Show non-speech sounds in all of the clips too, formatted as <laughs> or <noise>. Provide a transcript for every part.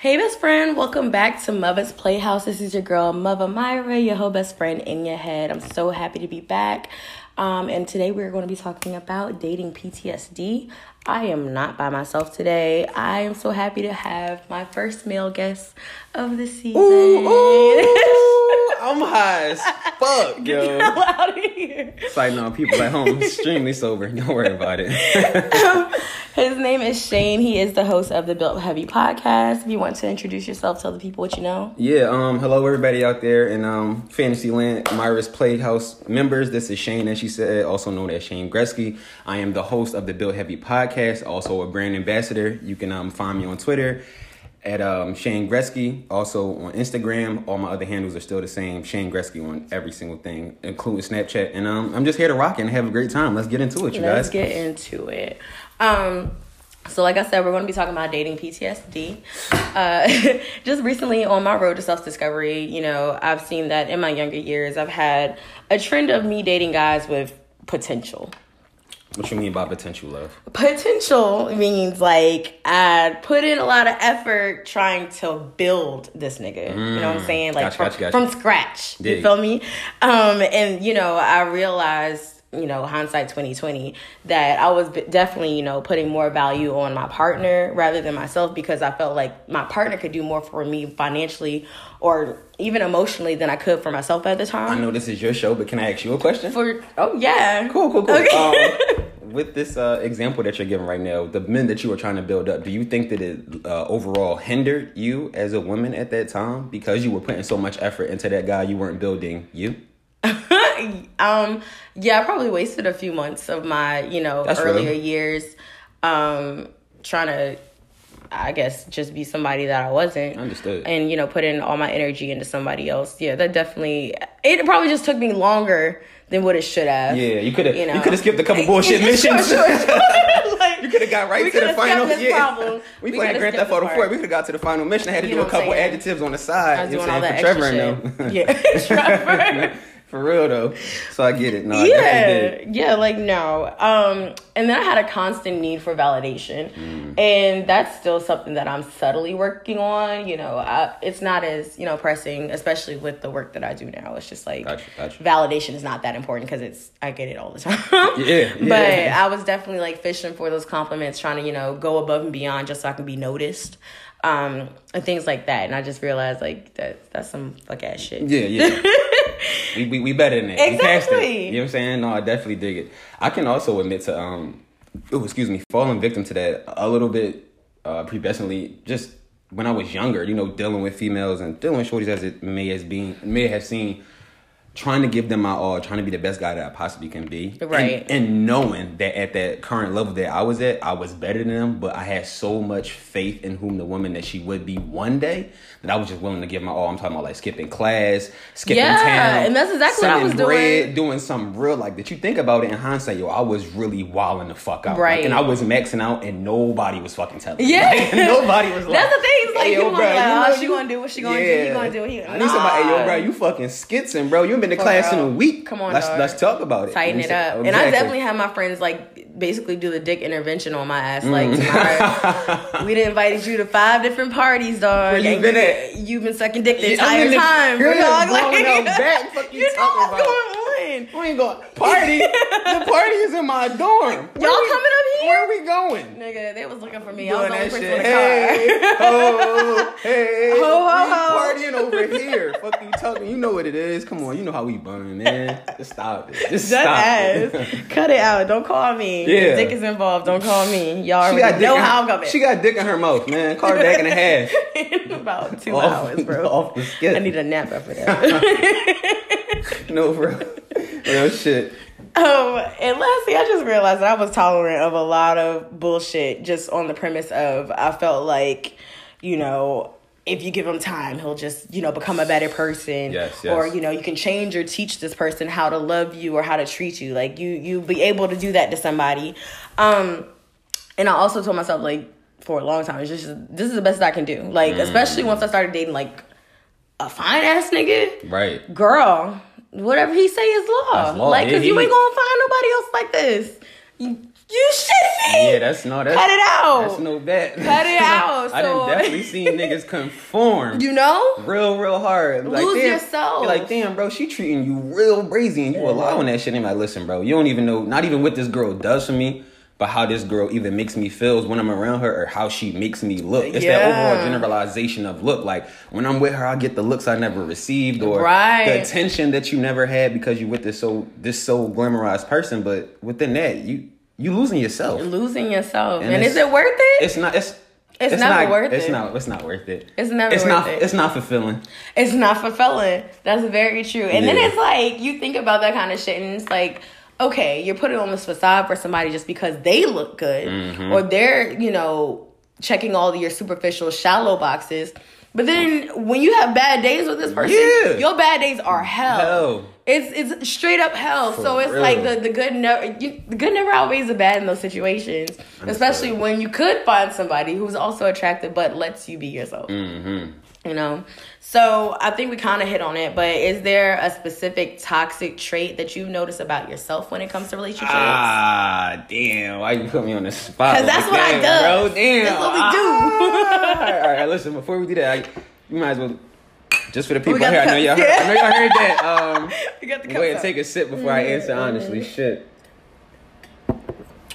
Hey, best friend, welcome back to Mother's Playhouse. This is your girl, Mother Myra, your whole best friend in your head. I'm so happy to be back. Um, and today we're going to be talking about dating PTSD. I am not by myself today. I am so happy to have my first male guest of the season. Ooh, ooh, <laughs> I'm high as fuck, <laughs> Get yo. the hell out of here. Sighting on people at home, extremely sober. Don't worry about it. <laughs> His name is Shane. He is the host of the Built Heavy podcast. If you want to introduce yourself, tell the people what you know. yeah, um, hello everybody out there in um Fantasyland, Myra's Playhouse members. This is Shane, as she said, also known as Shane Gretzky. I am the host of the Built Heavy podcast, also a brand ambassador. You can um find me on Twitter at um, Shane Gretzky. Also on Instagram, all my other handles are still the same. Shane Gretzky on every single thing, including Snapchat. And um, I'm just here to rock and have a great time. Let's get into it, you guys. Let's get into it. Um, so like I said, we're going to be talking about dating PTSD. Uh, <laughs> just recently on my road to self discovery, you know, I've seen that in my younger years, I've had a trend of me dating guys with potential. What you mean by potential love? Potential means like I put in a lot of effort trying to build this nigga. You know what I'm saying? Like Gotcha, from, gotcha, gotcha. from scratch. You feel me? Um, and you know, I realized, you know, hindsight 2020, that I was definitely, you know, putting more value on my partner rather than myself because I felt like my partner could do more for me financially or even emotionally than I could for myself at the time. I know this is your show, but can I ask you a question? For oh yeah, Cool, cool, cool. Okay. Um, <laughs> with this uh, example that you're giving right now, the men that you were trying to build up, do you think that it uh, overall hindered you as a woman at that time because you were putting so much effort into that guy you weren't building you? <laughs> um yeah i probably wasted a few months of my you know That's earlier real. years um trying to i guess just be somebody that i wasn't Understood. and you know put in all my energy into somebody else yeah that definitely it probably just took me longer than what it should have Yeah, you could have You know? you, could have skipped a couple <laughs> bullshit Yeah, sure, missions. sure, sure. <laughs> Like, you could have got right to the final. yeah, we, We coulda Grand Theft Auto this 4. part. We could have got to the final mission. I had to You do a couple adjectives on the side. I was doing all that extra For Trevor, I shit. Yeah, <laughs> Trevor. For real though. So I get it. No, I definitely did. yeah yeah like no um and then i had a constant need for validation and that's still something that i'm subtly working on you know I, it's not as you know pressing especially with the work that i do now it's just like Gotcha, gotcha. validation is not that important because it's i get it all the <laughs> time Yeah, but yeah. i was definitely like fishing for those compliments trying to you know go above and beyond just so i can be noticed um and things like that and i just realized like that that's some fuck ass shit Yeah, yeah. <laughs> we, we we better than that. We it. Exactly. You know what I'm saying? No, I definitely dig it. I can also admit to um oh, excuse me, falling victim to that a little bit uh prepubescently just when I was younger, you know, dealing with females and dealing with shorties as it may has been may have seen trying to give them my all, trying to be the best guy that I possibly can be. Right. And, knowing that at that current level that I was at, I was better than them, but I had so much faith in whom the woman that she would be one day that I was just willing to give my all. I'm talking about like skipping class, skipping Yeah, town. and that's exactly what I was doing. bread, doing something real like that. You think about it in hindsight, yo, I was really wilding the fuck out. Right. Like, and I was maxing out and nobody was fucking telling me. Yeah. <laughs> Like, nobody was like, <laughs> That's the thing, like, hey, you yo, gonna bro, like, oh, you oh, know she you- gonna do what she gonna do, he gonna do, he- I need somebody, hey, yo, bro, you fucking skitsing, bro. You ain't been to class in a week. Come on, let's dog. let's talk about it. tighten it up. I'm And I definitely have my friends like basically do the dick intervention on my ass. Like Mm. tomorrow, we done invited you to five different parties, dog. Where you been at? You've been sucking dick the Yeah, entire time, Girl, dog. out back. Fuck <laughs> you you know talking about? Going? We ain't going party. <laughs> the party is in my dorm. Where Y'all we- coming up here? Where we going? Nigga, they was looking for me. I was Doing the only person shit. in the car. Hey, <laughs> ho, hey, Ho, ho, we ho. partying over here. Fuck you talking. You know what it is. Come on, you know how we burn, man. Just stop it. Just That stop ass. it. <laughs> Cut it out. Don't call me. Yeah. Dick is involved. Don't call me. Y'all already got know in how her, I'm coming. She got dick in her mouth, man. Call her back in a half. in about two Off- hours, bro. off the skip. I need a nap after that. No, bro. Real shit. Um, and lastly, I just realized that I was tolerant of a lot of bullshit just on the premise of I felt like, you know, if you give him time, he'll just, you know, become a better person. Yes, yes. Or, you know, you can change or teach this person how to love you or how to treat you. Like you you be able to do that to somebody. Um and I also told myself like for a long time, it's just this is the best I can do. Like, Mm. especially once I started dating like a fine ass nigga Right. girl, whatever he say is law. Law. Like, cause you ain't gonna find nobody else like this. You, You shit me. Yeah, that's no. That's, Cut it out. That's no bet. Cut it <laughs> out, I done so- <laughs> definitely seen niggas conform. You know? real, real hard. Like, Lose damn, yourself. Like, damn, bro, she treating you real brazy and you allowing that shit. And I'm like, listen, bro, you don't even know, not even what this girl does for me, but how this girl either makes me feel when I'm around her or how she makes me look. It's that overall generalization of look. Like, when I'm with her, I get the looks I never received or Right. the attention that you never had because you're with this so this so glamorized person. But within that, you you losing yourself. You're losing yourself. And And, is it worth it? It's not. It's. It's never not, worth it's it. not. It's not worth it. It's never It's worth not. it. It's not fulfilling. It's not fulfilling. That's very true. And then it's like you think about that kind of shit, and it's like, okay, you're putting on this facade for somebody just because they look good, Mm-hmm. or they're you know checking all your superficial, shallow boxes. But then when you have bad days with this person, Yeah. your bad days are hell. Hell. It's it's straight up hell. For so it's real. like the the good never you, the good never outweighs the bad in those situations, especially when you could find somebody who's also attractive but lets you be yourself Mm-hmm. you know so i think we kind of hit on it but is there a specific toxic trait that you've noticed about yourself when it comes to relationships Ah, damn! Why you put me on the spot? 'Cause that's what I do. bro. Damn. That's what we do. Ah. <laughs> all, right, all right, listen. Before we do that, I, you might as well. Just for the people here, I know y'all. Heard. I know y'all heard that. Um, <laughs> you got the go ahead and take a sip before I answer honestly. Shit.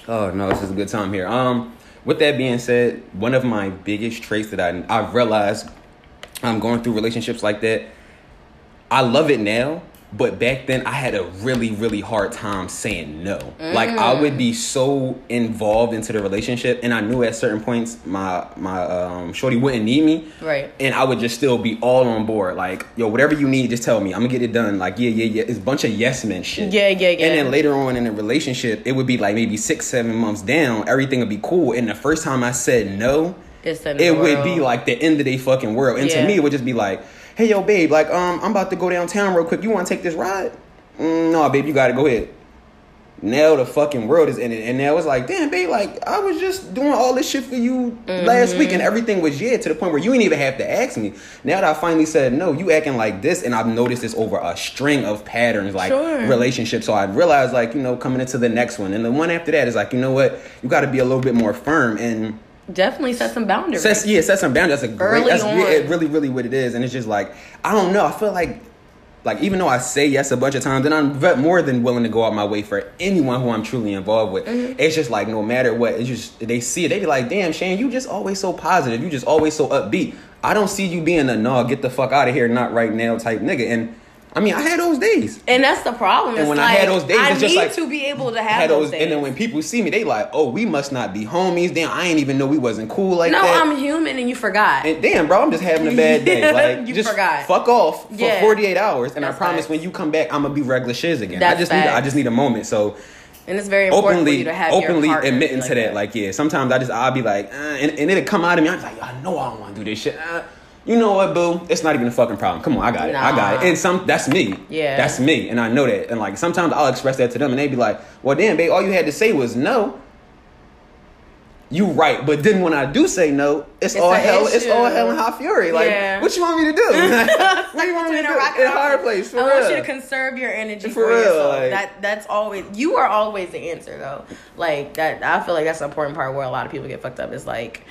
Oh no, this is a good time here. Um, with that being said, one of my biggest traits that I I've realized I'm going through relationships like that. I love it now, but back then I had a really really hard time saying no. Like I would be so involved into the relationship, and I knew at certain points my my um, shorty wouldn't need me, Right. And I would just still be all on board. Like yo, whatever you need, just tell me. I'm gonna get it done. Like yeah yeah yeah. It's a bunch of yes men shit. Yeah, yeah, yeah. And then later on in the relationship, it would be like maybe six seven months down. Everything would be cool, and the first time I said no It's the end of it the would be like the end of the fucking world. And Yeah. to me, it would just be like, hey, yo, babe, like, um, I'm about to go downtown real quick. You want to take this ride? Mm, no, babe, you got to go ahead. Now the fucking world is in it. And now it's like, damn, babe, like, I was just doing all this shit for you last week and Mm-hmm. everything was yeah to the point where you didn't even have to ask me. Now that I finally said no, you acting like this. And I've noticed this over a string of patterns, like Sure. relationships. So I realized, like, you know, coming into the next one. And the one after that is like, you know what? You got to be a little bit more firm. And definitely set some boundaries Sets, yeah, set some boundaries. That's a great. Early that's on. re- it really, really what it is. And it's just like I don't know. I feel like, like even though I say yes a bunch of times, and I'm more than willing to go out my way for anyone who I'm truly involved with. Mm-hmm. It's just like no matter what, it's just they see it. They be like, "Damn, Shane, you just always so positive. You just always so upbeat. I don't see you being a no, get the fuck out of here, not right now type nigga." And I mean, I had those days. and that's the problem And it's when I had those days, I it's just need like- to be able to have those, those, and then when people see me, they like, "Oh, we must not be homies." Damn, I ain't even know we wasn't cool like no that. No, I'm human and you forgot And damn, bro, I'm just having a bad day. <laughs> Like, You just forgot. fuck off for Yeah. 48 hours, and That's I promise when you come back, I'm gonna be regular shiz again. That's I just need, I facts. just need a moment. So and it's very important for you openly, to have openly admitting be to that, like, yeah, sometimes I just, I'll be like, uh, and, and it'll come out of me. I'm like, I know I don't want to do this shit. Uh, you know what, boo? It's not even a fucking problem. Come on, I got it. I got it. And some, that's me. Yeah. that's me, and I know that. And like, sometimes I'll express that to them, and they be like, well, damn, babe, all you had to say was no. You right, but then when I do say no, it's, It's all an hell. It's all hell and high fury. Like, Yeah. what you want me to do? <laughs> what you want me to do? In a hard place. For I real. want you to conserve your energy For for, real, yourself. like- that that's always you are always the answer though. Like that, I feel like that's the important part where a lot of people get fucked up. Is like,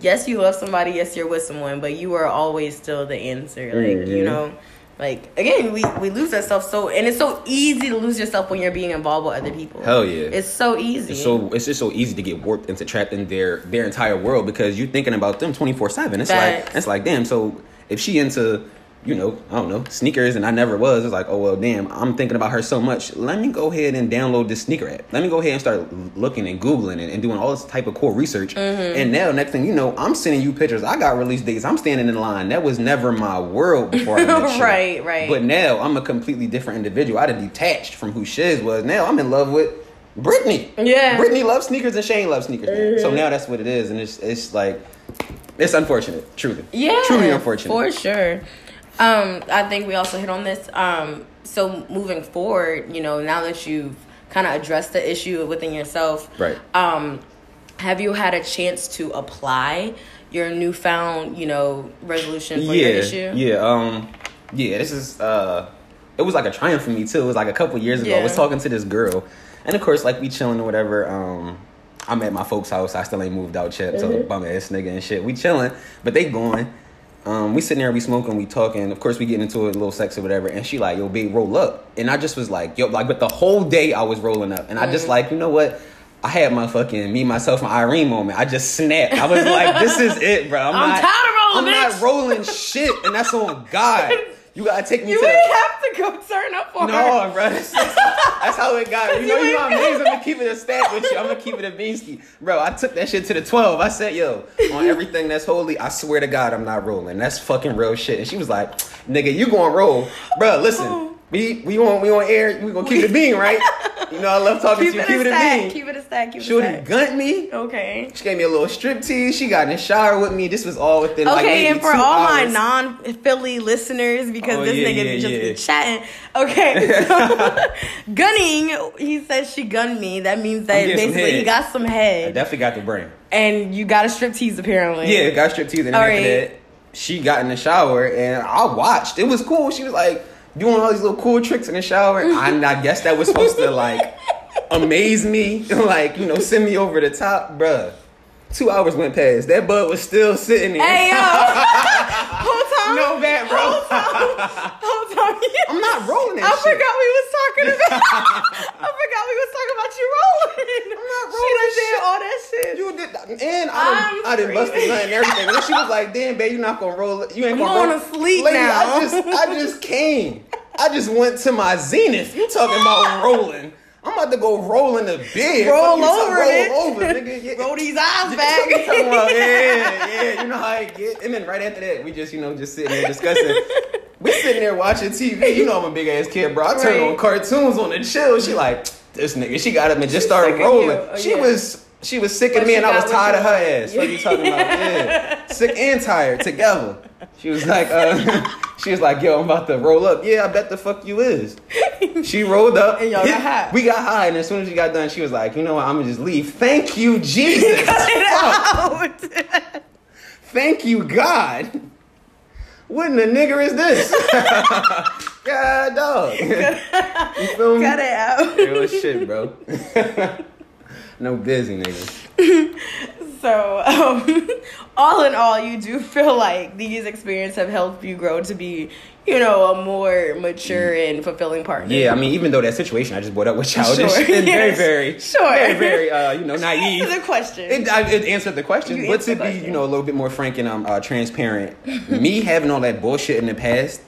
yes, you love somebody, yes, you're with someone, but you are always still the answer. Like you Mhm. know. Like again, we, we lose ourselves so, and it's so easy to lose yourself when you're being involved with other people. Hell yeah. it's so easy. It's so it's just so easy to get warped into trapped in their their entire world because you're thinking about them 24 seven. It's like it's like damn. So if she into you know I don't know sneakers and I never was, it's like oh well damn. I'm thinking about her so much. Let me go ahead and download this sneaker app. Let me go ahead and start looking and googling and, and doing all this type of cool research. Mm-hmm. And now next thing you know, I'm sending you pictures. I got release dates. I'm standing in line. That was never my world before I met. <laughs> Right, right. But now I'm a completely different individual. I done detached from who Shiz was. Now I'm in love with Brittany. Yeah. Brittany loves sneakers and Shane loves sneakers. now. So now that's what it is, and it's it's like it's unfortunate, truly. Yeah, truly unfortunate. For sure. Um, I think we also hit on this. Um, so moving forward, you know, now that you've kind of addressed the issue within yourself, Right. Um, have you had a chance to apply your newfound, you know, resolution for yeah, your issue? yeah, um, yeah. This is uh, it was like a triumph for me too. It was like a couple years ago. I was talking to this girl, and of course, like we chilling or whatever. Um, I'm at my folks' house. I still ain't moved out yet. So Mm-hmm. bum ass nigga and shit. We chilling, but they going. Um, we sitting there, we smoking, we talking. Of course, we getting into it, a little sex or whatever. And she like, yo, babe, roll up. And I just was like, yo, like, but the whole day I was rolling up, and I Mm-hmm. just like, you know what? I had my fucking me, myself, and Irene moment. I just snapped. I was like, this is <laughs> it, bro. I'm, I'm not, tired of rolling, I'm bitch. not rolling shit, and that's on God. <laughs> You gotta take me You to. the- didn't have to go turn up for her. no, bro. That's, <laughs> that's how it got. You know, You know, ain't- I'm. I'm gonna keep it a stack with you. I'm gonna keep it a beansky. Bro, I took that shit to the 12. I said, yo, on everything that's holy, I swear to God, I'm not rolling. That's fucking real shit. And she was like, nigga, you gonna roll. Bro, listen. Oh. We we on we on air. We gonna keep it being right. <laughs> You know I love talking to you. it Keep it a stack. being. Keep it a stack. Keep it a Shorty stack. gunt me. Okay. She gave me a little strip tease. She got in the shower with me. This was all within like Okay, maybe and for all my non-Philly listeners, because Oh, this yeah, nigga yeah, just yeah. be chatting. Okay, so, <laughs> <laughs> gunning. He says she gunned me. That means that I'm getting some basically he got some head. I definitely got the brain. and you got a strip tease apparently. Yeah, got strip tease, and All right. she got in the shower, and I watched. It was cool. She was like doing all these little cool tricks in the shower. <laughs> and I guess that was supposed to like amaze me, <laughs> like you know, send me over the top, bruh. Two hours went past. That bud was still sitting there. Hey yo, <laughs> hold on. no bad, bro. <laughs> Hold on. I'm not rolling that I shit. forgot we was talking <laughs> about. I forgot we was talking about you rolling. I'm not She rolling did shit. all that shit. You did, and I I'm I done busted nut and everything. And then she was like, "Damn, babe, you're not gonna roll. it. You ain't I'm gonna going roll." to sleep Lady, now. I just, I just came. I just went to my zenith. You talking about rolling? I'm about to go roll in the bed. Roll over, roll bitch. over, nigga. <laughs> Yeah. Roll these eyes back. <laughs> about, yeah, <laughs> yeah, you know how I get. And then right after that, we just, you know, just sitting there discussing. We sitting there watching TV. You know I'm a big ass kid, bro. I turn Right. on cartoons on the chill. She like, this nigga. She got up and just started sick rolling. Oh, she yeah. was she was sick But of me and I was tired of her ass. What you talking about? Yeah. Sick and tired together. She was like, uh, <laughs> she was like, yo, I'm about to roll up. Yeah, I bet the fuck you is. She rolled up. And y'all got high. We got high, and as soon as she got done, she was like, you know what? I'm gonna just leave. Thank you, Jesus. Thank you, God. What in the nigger is this? <laughs> God, dog. <laughs> you feel me? Cut it out. Real shit, bro. No busy niggas. <laughs> So, um, <laughs> all in all, you do feel like these experiences have helped you grow to be, you know, a more mature and fulfilling partner. Yeah, I mean, even though that situation I just brought up was childish Sure, <laughs> and very, yes. very, Sure. very, very, uh, you know, naive. a question. It, I, it answered the question, You but to be, you know, a little bit more frank and um, uh, transparent, me having all that bullshit in the past,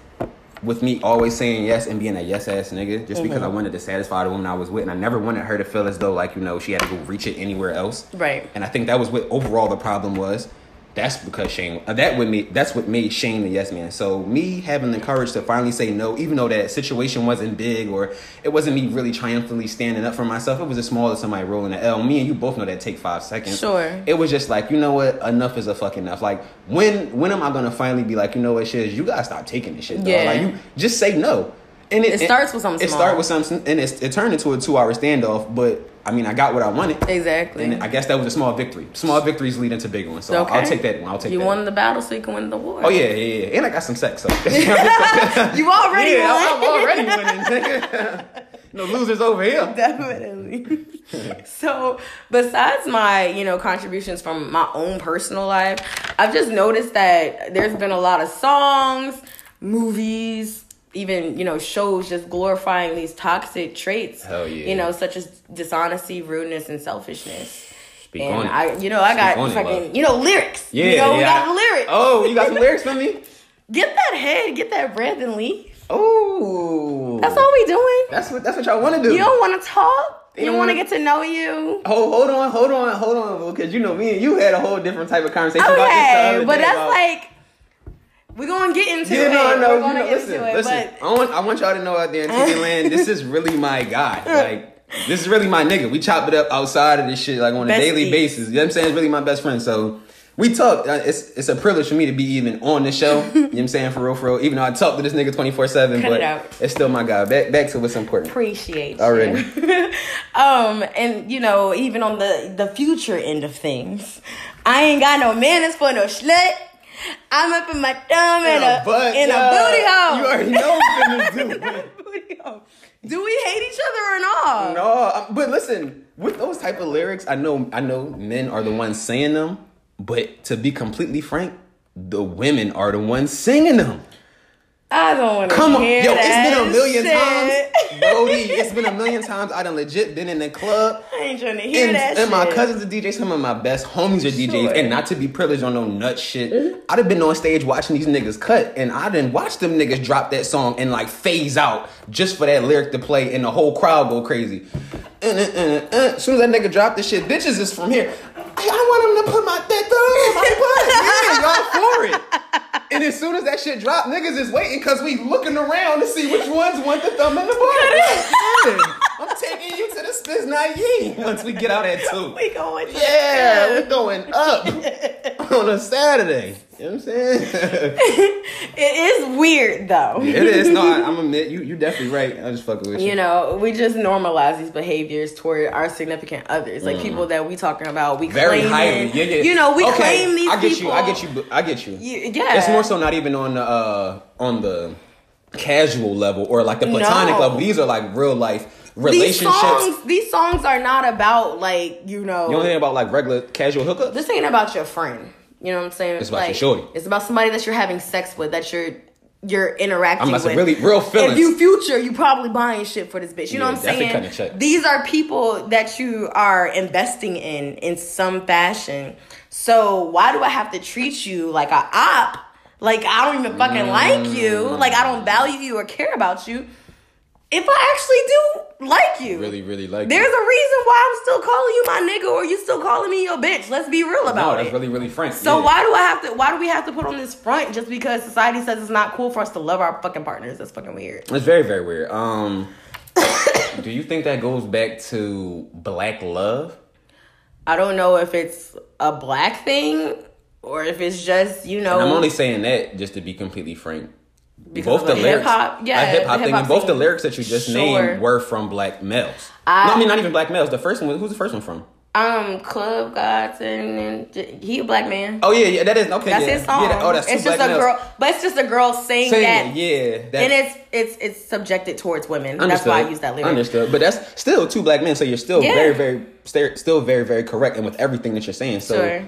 with me always saying yes and being a yes ass nigga, just because I Mm-hmm. wanted to satisfy the woman I was with, and I never wanted her to feel as though like you know she had to go reach it anywhere else. Right. And I think that was what overall the problem was. That's because Shane. Uh, that would me. That's what made Shane the yes man. So me having the courage to finally say no, even though that situation wasn't big or it wasn't me really triumphantly standing up for myself. It was as small as somebody rolling the L. Me and you both know that take five seconds. Sure. It was just like you know what, enough is a fucking enough. Like when when am I gonna finally be like you know what, shit, you gotta stop taking this shit. dog. Yeah. Like you just say no. And It starts with something It started with something, and it's, it turned into a two hour standoff. But I mean, I got what I wanted. exactly. And I guess that was a small victory. Small victories lead into bigger ones. So Okay. I'll take that one. I'll take that. you that. won the battle, so you can win the war. Oh yeah, yeah, yeah. And I got some sex. So <laughs> <laughs> You already yeah, won. I'm already winning. <laughs> no losers over here. Definitely. so, besides my, you know, contributions from my own personal life, I've just noticed that there's been a lot of songs, movies, even, you know, shows just glorifying these toxic traits. Yeah. You know, such as dishonesty, rudeness, and selfishness. Speak and on. I, you know, I got it, fucking, you know, lyrics. Yeah, you know, we yeah. got the lyrics. Oh, you got some lyrics for me? <laughs> Get that head, get that Brandon and leave. Oh, That's all we doing. That's what that's what y'all want to do. You don't want to talk. You You don't want to mm. get to know you. Hold, hold on, hold on, hold on, because you know me and you had a whole different type of conversation about this Okay, but that's about- like we're gonna get into Yeah, it. no, no, we're you gonna know, get listen, into it, listen. but I want, I want y'all to know out there in <laughs> TV land, this is really my guy. <laughs> Like, this is really my nigga. We chop it up outside of this shit, like on a daily Besties. basis. You know what I'm saying? It's really my best friend. So we talk. Uh, It's it's a privilege for me to be even on the show. <laughs> you know what I'm saying? For real, for real. Even though I talk to this nigga 24 seven, but it out. it's still my guy. Back back to what's important. appreciate Already. um, and you know, even on the the future end of things, I ain't got no manners for no slut. I'm up in my thumb in, a, butt, in yeah. a booty hole. You already know what I'm finna do. <laughs> booty hole. Do we hate each other or not? No, um, but listen, with those type of lyrics, I know I know men are the ones saying them, but to be completely frank, the women are the ones singing them. I don't want to Come on, hear yo, it's been a million shit. times, Brody. It's been a million times. I done legit been in the club. I ain't trying to hear And, that and my cousins are DJs, some of my best homies are DJs, Sure. and not to be privileged on no nut shit. Mm-hmm. I'd have been on stage watching these niggas cut, and I didn't watch them niggas drop that song and like phase out just for that lyric to play, and the whole crowd go crazy. And, and, and, and, as soon as that nigga dropped this shit, bitches is from here. I, I want him to put my that thumb on my butt. <laughs> Yeah, y'all for it. And as soon as that shit drop, niggas is waiting because we looking around to see which ones want the thumb in the butt. Yeah, I'm taking you to the Spiz Night once we get out at two. <laughs> We going to Yeah, we're going up <laughs> on a Saturday. You know what I'm saying? <laughs> It is weird though. it is. No, I, I'm <laughs> admit you. You definitely right. I'm just fucking with you. You know, we just normalize these behaviors toward our significant others, like people that we talking about. We Mm. Very claiming, highly. Yeah, yeah. You know, we Okay, claim these I get people. you. I get you. I get you. Yeah. It's more so not even on the uh, on the casual level or like the platonic No. level. These are like real life These relationships. songs, these songs are not about like you know. you don't think about like regular casual hookups? this ain't about your friend. You know what I'm saying? It's about like, your shorty. It's about somebody that you're having sex with, that you're you're interacting I'm with. say really real feelings. If you future, you probably buying shit for this bitch. You know what I'm saying? check. These are people that you are investing in in some fashion. So why do I have to treat you like a op? Like I don't even fucking like you. Like I don't mm. value you or care about you. If I actually do like you, really, really like. You. There's a reason why I'm still calling you my nigga or you still calling me your bitch. Let's be real about it. no, that's it. really, really frank. So yeah. why do I have to? Why do we have to put on this front just because society says it's not cool for us to love our fucking partners? That's fucking weird. It's very, very weird. Um, <coughs> do you think that goes back to black love? I don't know if it's a black thing or if it's just you know. And I'm only saying that just to be completely frank. Both the lyrics, hip-hop- yeah, a hip hop the thing, hip-hop and both the lyrics that you just Sure. named were from black males. I- no, I mean not even black males. The first one, who's the first one from? um Club Gods and, he a black man. Oh yeah, yeah, that is okay. That's yeah. his song. Yeah, that- oh, that's it's just a males. girl, but it's just a girl saying, Saying that. yeah, that, And it's it's it's subjected towards women. That's why I use that lyric. Understood, but that's still two black men, so you're still Yeah. very, very, st- still very, very correct, and with everything that you're saying. So, Sure.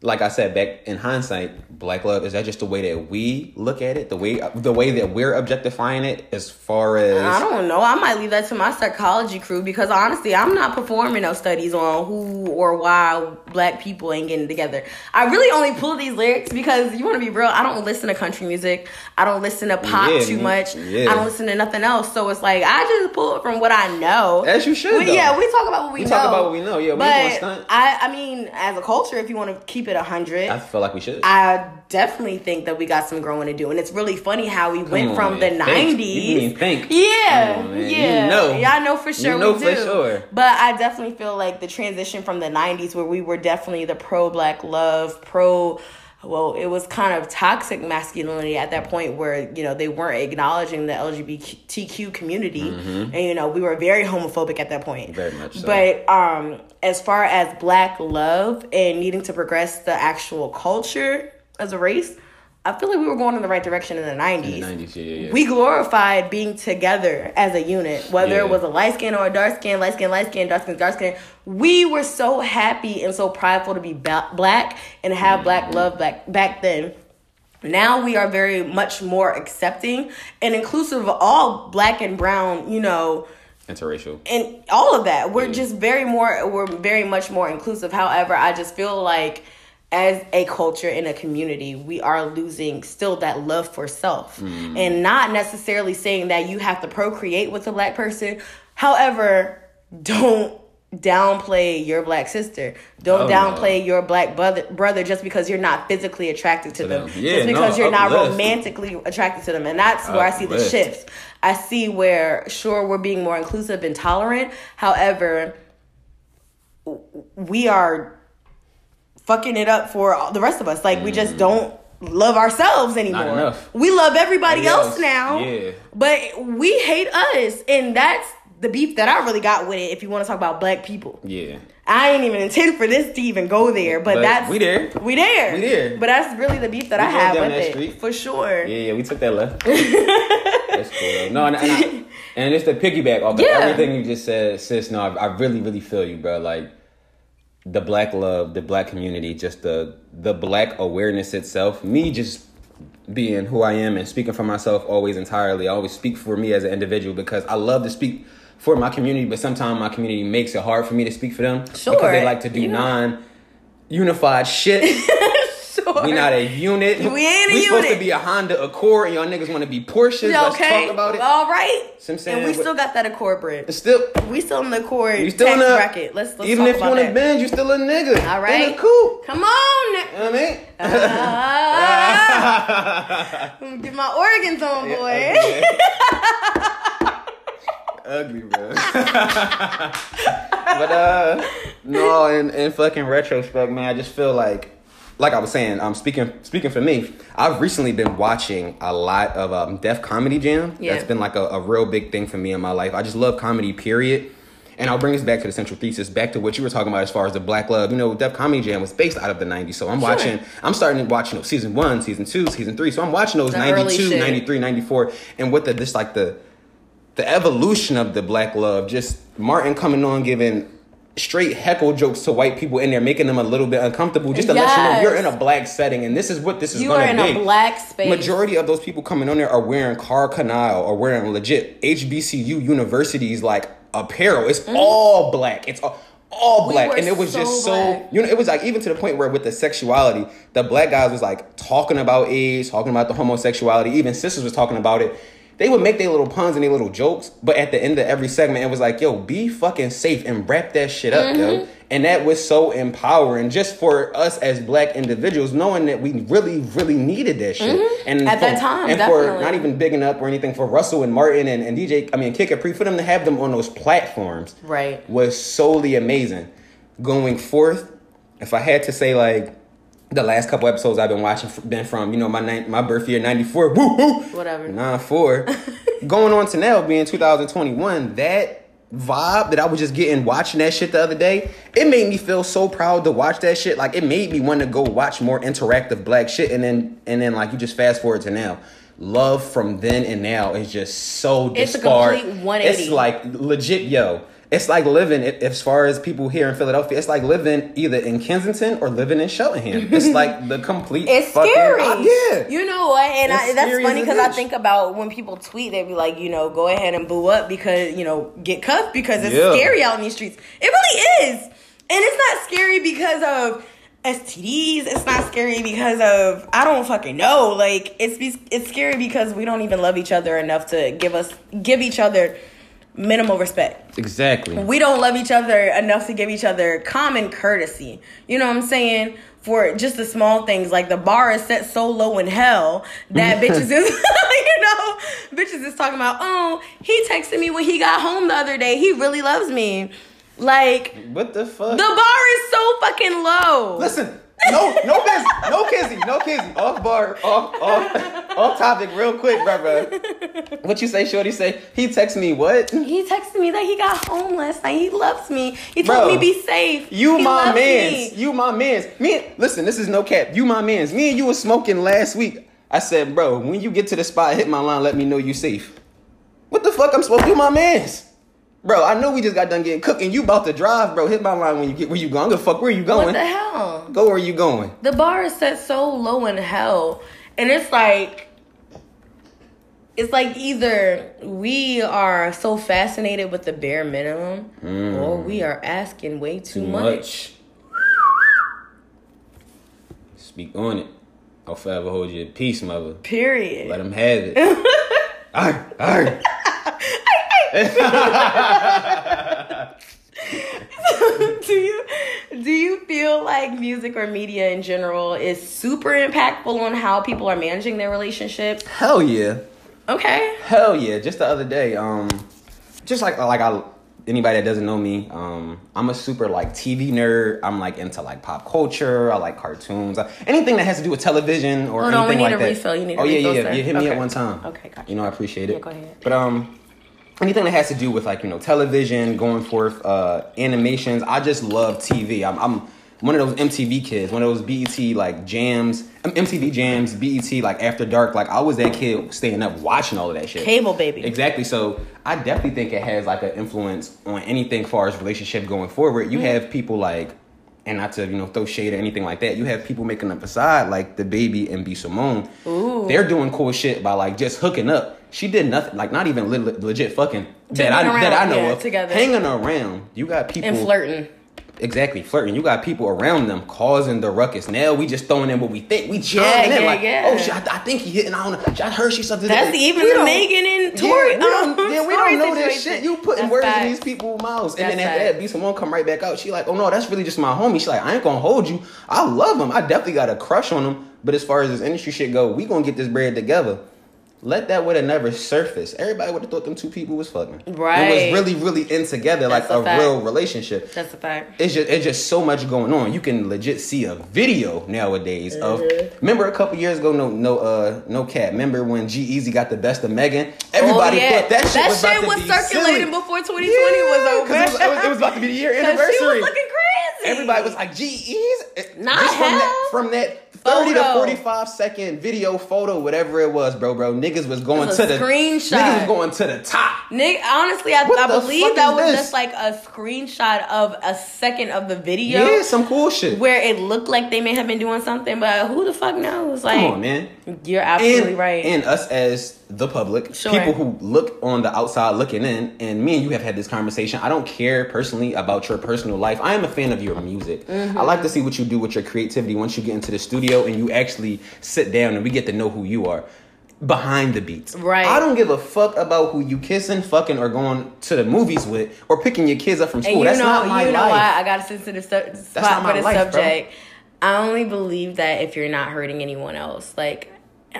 Like I said, back in hindsight, black love is that just the way that we look at it, the way the way that we're objectifying it, as far as I don't know. I might leave that to my psychology crew because honestly, I'm not performing no studies on who or why black people ain't getting together. I really only pull these lyrics because you want to be real. I don't listen to country music. I don't listen to pop Yeah, too much. yeah. I don't listen to nothing else. So it's like I just pull it from what I know. As you should, We- yeah, we talk about what we, We know. talk about what we know, yeah, we ain't gonna but stunt. I, I mean, as a culture, if you want to keep it a hundred, I feel like we should. I definitely think that we got some growing to do, and it's really funny how we went on, from man. the Think. '90s. You mean think. Yeah, on, man. You yeah, know. yeah. I know for sure. You know we for do. sure. But I definitely feel like the transition from the '90s, where we were definitely the pro black love, pro. Well, it was kind of toxic masculinity at that point where, you know, they weren't acknowledging the LGBTQ community. And, you know, we were very homophobic at that point. Mm-hmm. Very much so. But um, as far as black love and needing to progress the actual culture as a race, I feel like we were going in the right direction in the 90s. in the 90s, yeah, yeah, yeah. We glorified being together as a unit, whether Yeah. it was a light skin or a dark skin, light skin, light skin, dark skin, dark skin. We were so happy and so prideful to be black and have mm-hmm. black love back back then. Now we are very much more accepting and inclusive of all black and brown, you know, interracial. and all of that. We're just very more we're very much more inclusive. However, I just feel like as a culture in a community, we are losing still that love for self. Mm. And not necessarily saying that you have to procreate with a black person. However, don't downplay your black sister. Don't Oh, no. downplay your black brother brother just because you're not physically attracted to, To them. them. Yeah, just because no, you're not romantically attracted to them. And that's where I see the Uplift. shift. I see where sure we're being more inclusive and tolerant. However, we are fucking it up for all- the rest of us. Like we just don't love ourselves anymore. Mm. We love everybody else, else, now. yeah. But we hate us. And that's the beef that I really got with it if you want to talk about black people. Yeah. I ain't even intend for this to even go there, but, But that's we there. We there. We there. But that's really the beef that We I have with it. street. For sure. Yeah, yeah, we took that left. <laughs> That's cool. No, and, and, I, and it's the piggyback off of Yeah. everything you just said, sis. No, I, I really, really feel you, bro. Like the black love, the black community, just the the black awareness itself. Me just being who I am and speaking for myself always entirely. I always speak for me as an individual because I love to speak for my community, but sometimes my community makes it hard for me to speak for them Sure. because they like to do non unified shit. <laughs> sure. <laughs> We not a unit. We ain't a unit. we supposed to be a Honda Accord, and y'all niggas want to be Porsches. Let's talk about it. All right. So I'm saying, and we still got that Accord bread. Still, We still in the Accord you still in a bracket. Let's, let's even if you want to bend, you still a nigga. All In right. a coupe. Come on. You know what I mean? Ah. <laughs> Get my organs on, boy. Ugly, <laughs> bro. but uh, no, in, in fucking retrospect, man, I just feel like, like I was saying, I'm speaking speaking for me. I've recently been watching a lot of um, Def Comedy Jam. Yeah. That's been like a, a real big thing for me in my life. I just love comedy, period. And I'll bring this back to the central thesis, back to what you were talking about as far as the Black Love. You know, Def Comedy Jam was based out of the 90s. So I'm Sure. watching, I'm starting to watch, you know, season one, season two, season three. So I'm watching those The 92, 93, 94. And with the, just like the, the evolution of the black love, just Martin coming on giving straight heckle jokes to white people in there, making them a little bit uncomfortable, just to let you know you're in a black setting, and this is what this is You going are to in be. a black space. Majority of those people coming on there are wearing Karl Kani or wearing legit HBCU universities like apparel. It's all black. It's all. All Mm-hmm. We black, and it was so just so black. you know, it was like even to the point where with the sexuality, the black guys was like talking about AIDS, talking about the homosexuality. Even sisters was talking about it. They would make their little puns and their little jokes, but at the end of every segment, it was like, "Yo, be fucking safe and wrap that shit up, Mm-hmm. yo." And that was so empowering, just for us as black individuals, knowing that we really, really needed that shit. And Mm-hmm. At for- that time, and for definitely. not even bigging up or anything for Russell and Martin and, and DJ, I mean Kid Capri, for them to have them on those platforms, Right. was solely amazing. Going forth, if I had to say like the last couple episodes I've been watching been from, you know, my nine, my birth year ninety four, woo woo, Whatever. nine four, <laughs> going on to now being two thousand twenty one, that vibe that I was just getting watching that shit the other day, it made me feel so proud to watch that shit. Like it made me want to go watch more interactive black shit, and then and then like you just fast forward to now. Love from then and now is just so It's a complete 180. It's like legit, yo. It's like living, as far as people here in Philadelphia, it's like living either in Kensington or living in Cheltenham. It's <laughs> like the complete. It's fucking, scary. Ah, yeah. You know what? And I, that's funny because I think about when people tweet, they'd be like, you know, go ahead and boo up because, you know, get cuffed because it's Yeah. scary out in these streets. It really is. And it's not scary because of STDs. It's not scary because of I don't fucking know. Like it's it's scary because we don't even love each other enough to give us give each other minimal respect. Exactly. We don't love each other enough to give each other common courtesy. You know what I'm saying? For just the small things, like the bar is set so low in hell that <laughs> bitches is, <laughs> you know, bitches is talking about, oh, he texted me when he got home the other day. He really loves me. Like, What the fuck? the bar is so fucking low. Listen, no, no Kizzy, no Kizzy, no Kizzy. Off bar, off, off, off topic, real quick, brother. What you say, Shorty? Say he text me what? He texted me that he got home last night. He loves me. He told Bro, me be safe. You He my man's. me. You my man's. Me, listen, this is no cap. You my man's. Me and you was smoking last week. I said, bro, when you get to the spot, hit my line, let me know you safe. What the fuck I'm supposed to do, my man's? Bro, I know we just got done getting cooked and you about to drive, bro. Hit my line when you get where you going. I'm fuck where you going. What the hell? Go where you going. The bar is set so low in hell. And it's like it's like either we are so fascinated with the bare minimum hmm. or we are asking way too, much. Speak on it. I'll forever hold you in peace, mother. Period. Let them have it. <laughs> Arr, arr. <laughs> <laughs> do you do you feel like music or media in general is super impactful on how people are managing their relationships? Hell yeah. Okay. Hell yeah! Just the other day, um, just like like I anybody that doesn't know me, um, I'm a super like TV nerd. I'm like into like pop culture. I like cartoons. Uh, anything that has to do with television or Hold on, we anything need like a that. refill. You need a oh yeah, yeah, yeah. You hit me Okay. at one time. Okay, gotcha. You know I appreciate it. Yeah, go ahead. But um, anything that has to do with like you know television, going forth, uh, animations. I just love TV. I'm. I'm one of those MTV kids, one of those BET like jams, MTV jams, BET like after dark. Like I was that kid staying up watching all of that shit. Cable baby. Exactly. So I definitely think it has like an influence on anything far as relationship going forward. You have people like, and not to you know throw shade or anything like that. You have people making a facade like DaBaby and B Simone. Ooh. They're doing cool shit by like just hooking up. She did nothing, like not even le- legit fucking that I around, that I know yeah, of. together. Hanging around. You got people and flirting. Exactly, flirting. You got people around them causing the ruckus. Now we just throwing in what we think. We chiming Yeah, in yeah, like, yeah. oh shit, I, I think he hitting. I don't know. I heard she something. That's even We the Megan and Yeah, Tory. we don't, um, yeah, we don't know this shit. You putting That's words facts. in these people's mouths, and then after that, B Simone come right back out. She like, oh no, that's really just my homie. She like, I ain't gonna hold you. I love him. I definitely got a crush on him. But as far as this industry shit go, we gonna get this bread together. Let that would have never surfaced. Everybody would have thought them two people was fucking. Right. It was really, really in together, That's like a fact. real relationship That's a fact. it's just it's just so much going on. You can legit see a video nowadays of. Remember a couple years ago, no no uh no cat. Remember when G-Eazy got the best of Megan? Everybody oh, yeah. thought that shit was, about to was be circulating silly. before 2020 Yeah, was over. It was, it was- it was about to be the year <laughs> anniversary. She was looking crazy. Everybody was like, G-Eazy. Not from that, from that 30 to 45 second video photo, whatever it was, bro, bro. Niggas was going was to the screenshot. Niggas was going to the top. Nick, honestly, I, I believe that was this? just like a screenshot of a second of the video Yeah, some cool shit. where it looked like they may have been doing something, but who the fuck knows? Like, Come on, man. you're absolutely and, right. And us as the public, Sure. people who look on the outside looking in, and me and you have had this conversation. I don't care personally about your personal life. I am a fan of your music. Mm-hmm. I like to see what you do with your creativity once you get into the studio and you actually sit down and we get to know who you are behind the beats. Right. I don't give a fuck about who you kissing, fucking, or going to the movies with, or picking your kids up from school. That's know, not my you know life. why I got a sensitive su- not spot my for this life, bro. subject. I only believe that if you're not hurting anyone else, like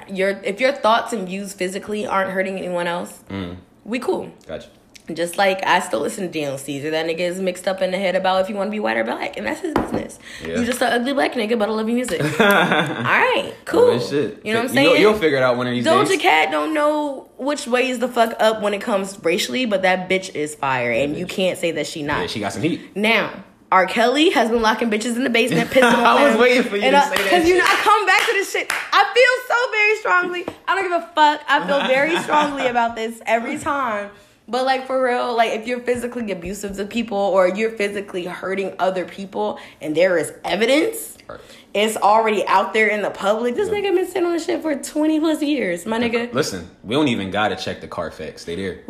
your if your thoughts and views physically aren't hurting anyone else, Mm. we cool. Gotcha. Just like I still listen to Daniel Caesar. That nigga is mixed up in the head about if you want to be white or black, and that's his business. Yeah. You just an ugly black nigga, but I love your music. <laughs> All right, cool. Shit. You know what I'm You saying? you'll figure it out one of these Doja days. Cat don't know which way is the fuck up when it comes racially, but that bitch is fire, and you can't say that she not. Yeah, she got some heat. Now, R. Kelly has been locking bitches in the basement, <laughs> pissing on I was them. waiting for you and to I- say that Cause you know. I come back to this shit. I feel so very strongly. I don't give a fuck. I feel very strongly <laughs> about this every time. But like for real, like if you're physically abusive to people or you're physically hurting other people and there is evidence, Right. it's already out there in the public. This nigga been sitting on this shit for 20 plus years, my nigga. Listen, we don't even gotta check the Carfax. They there.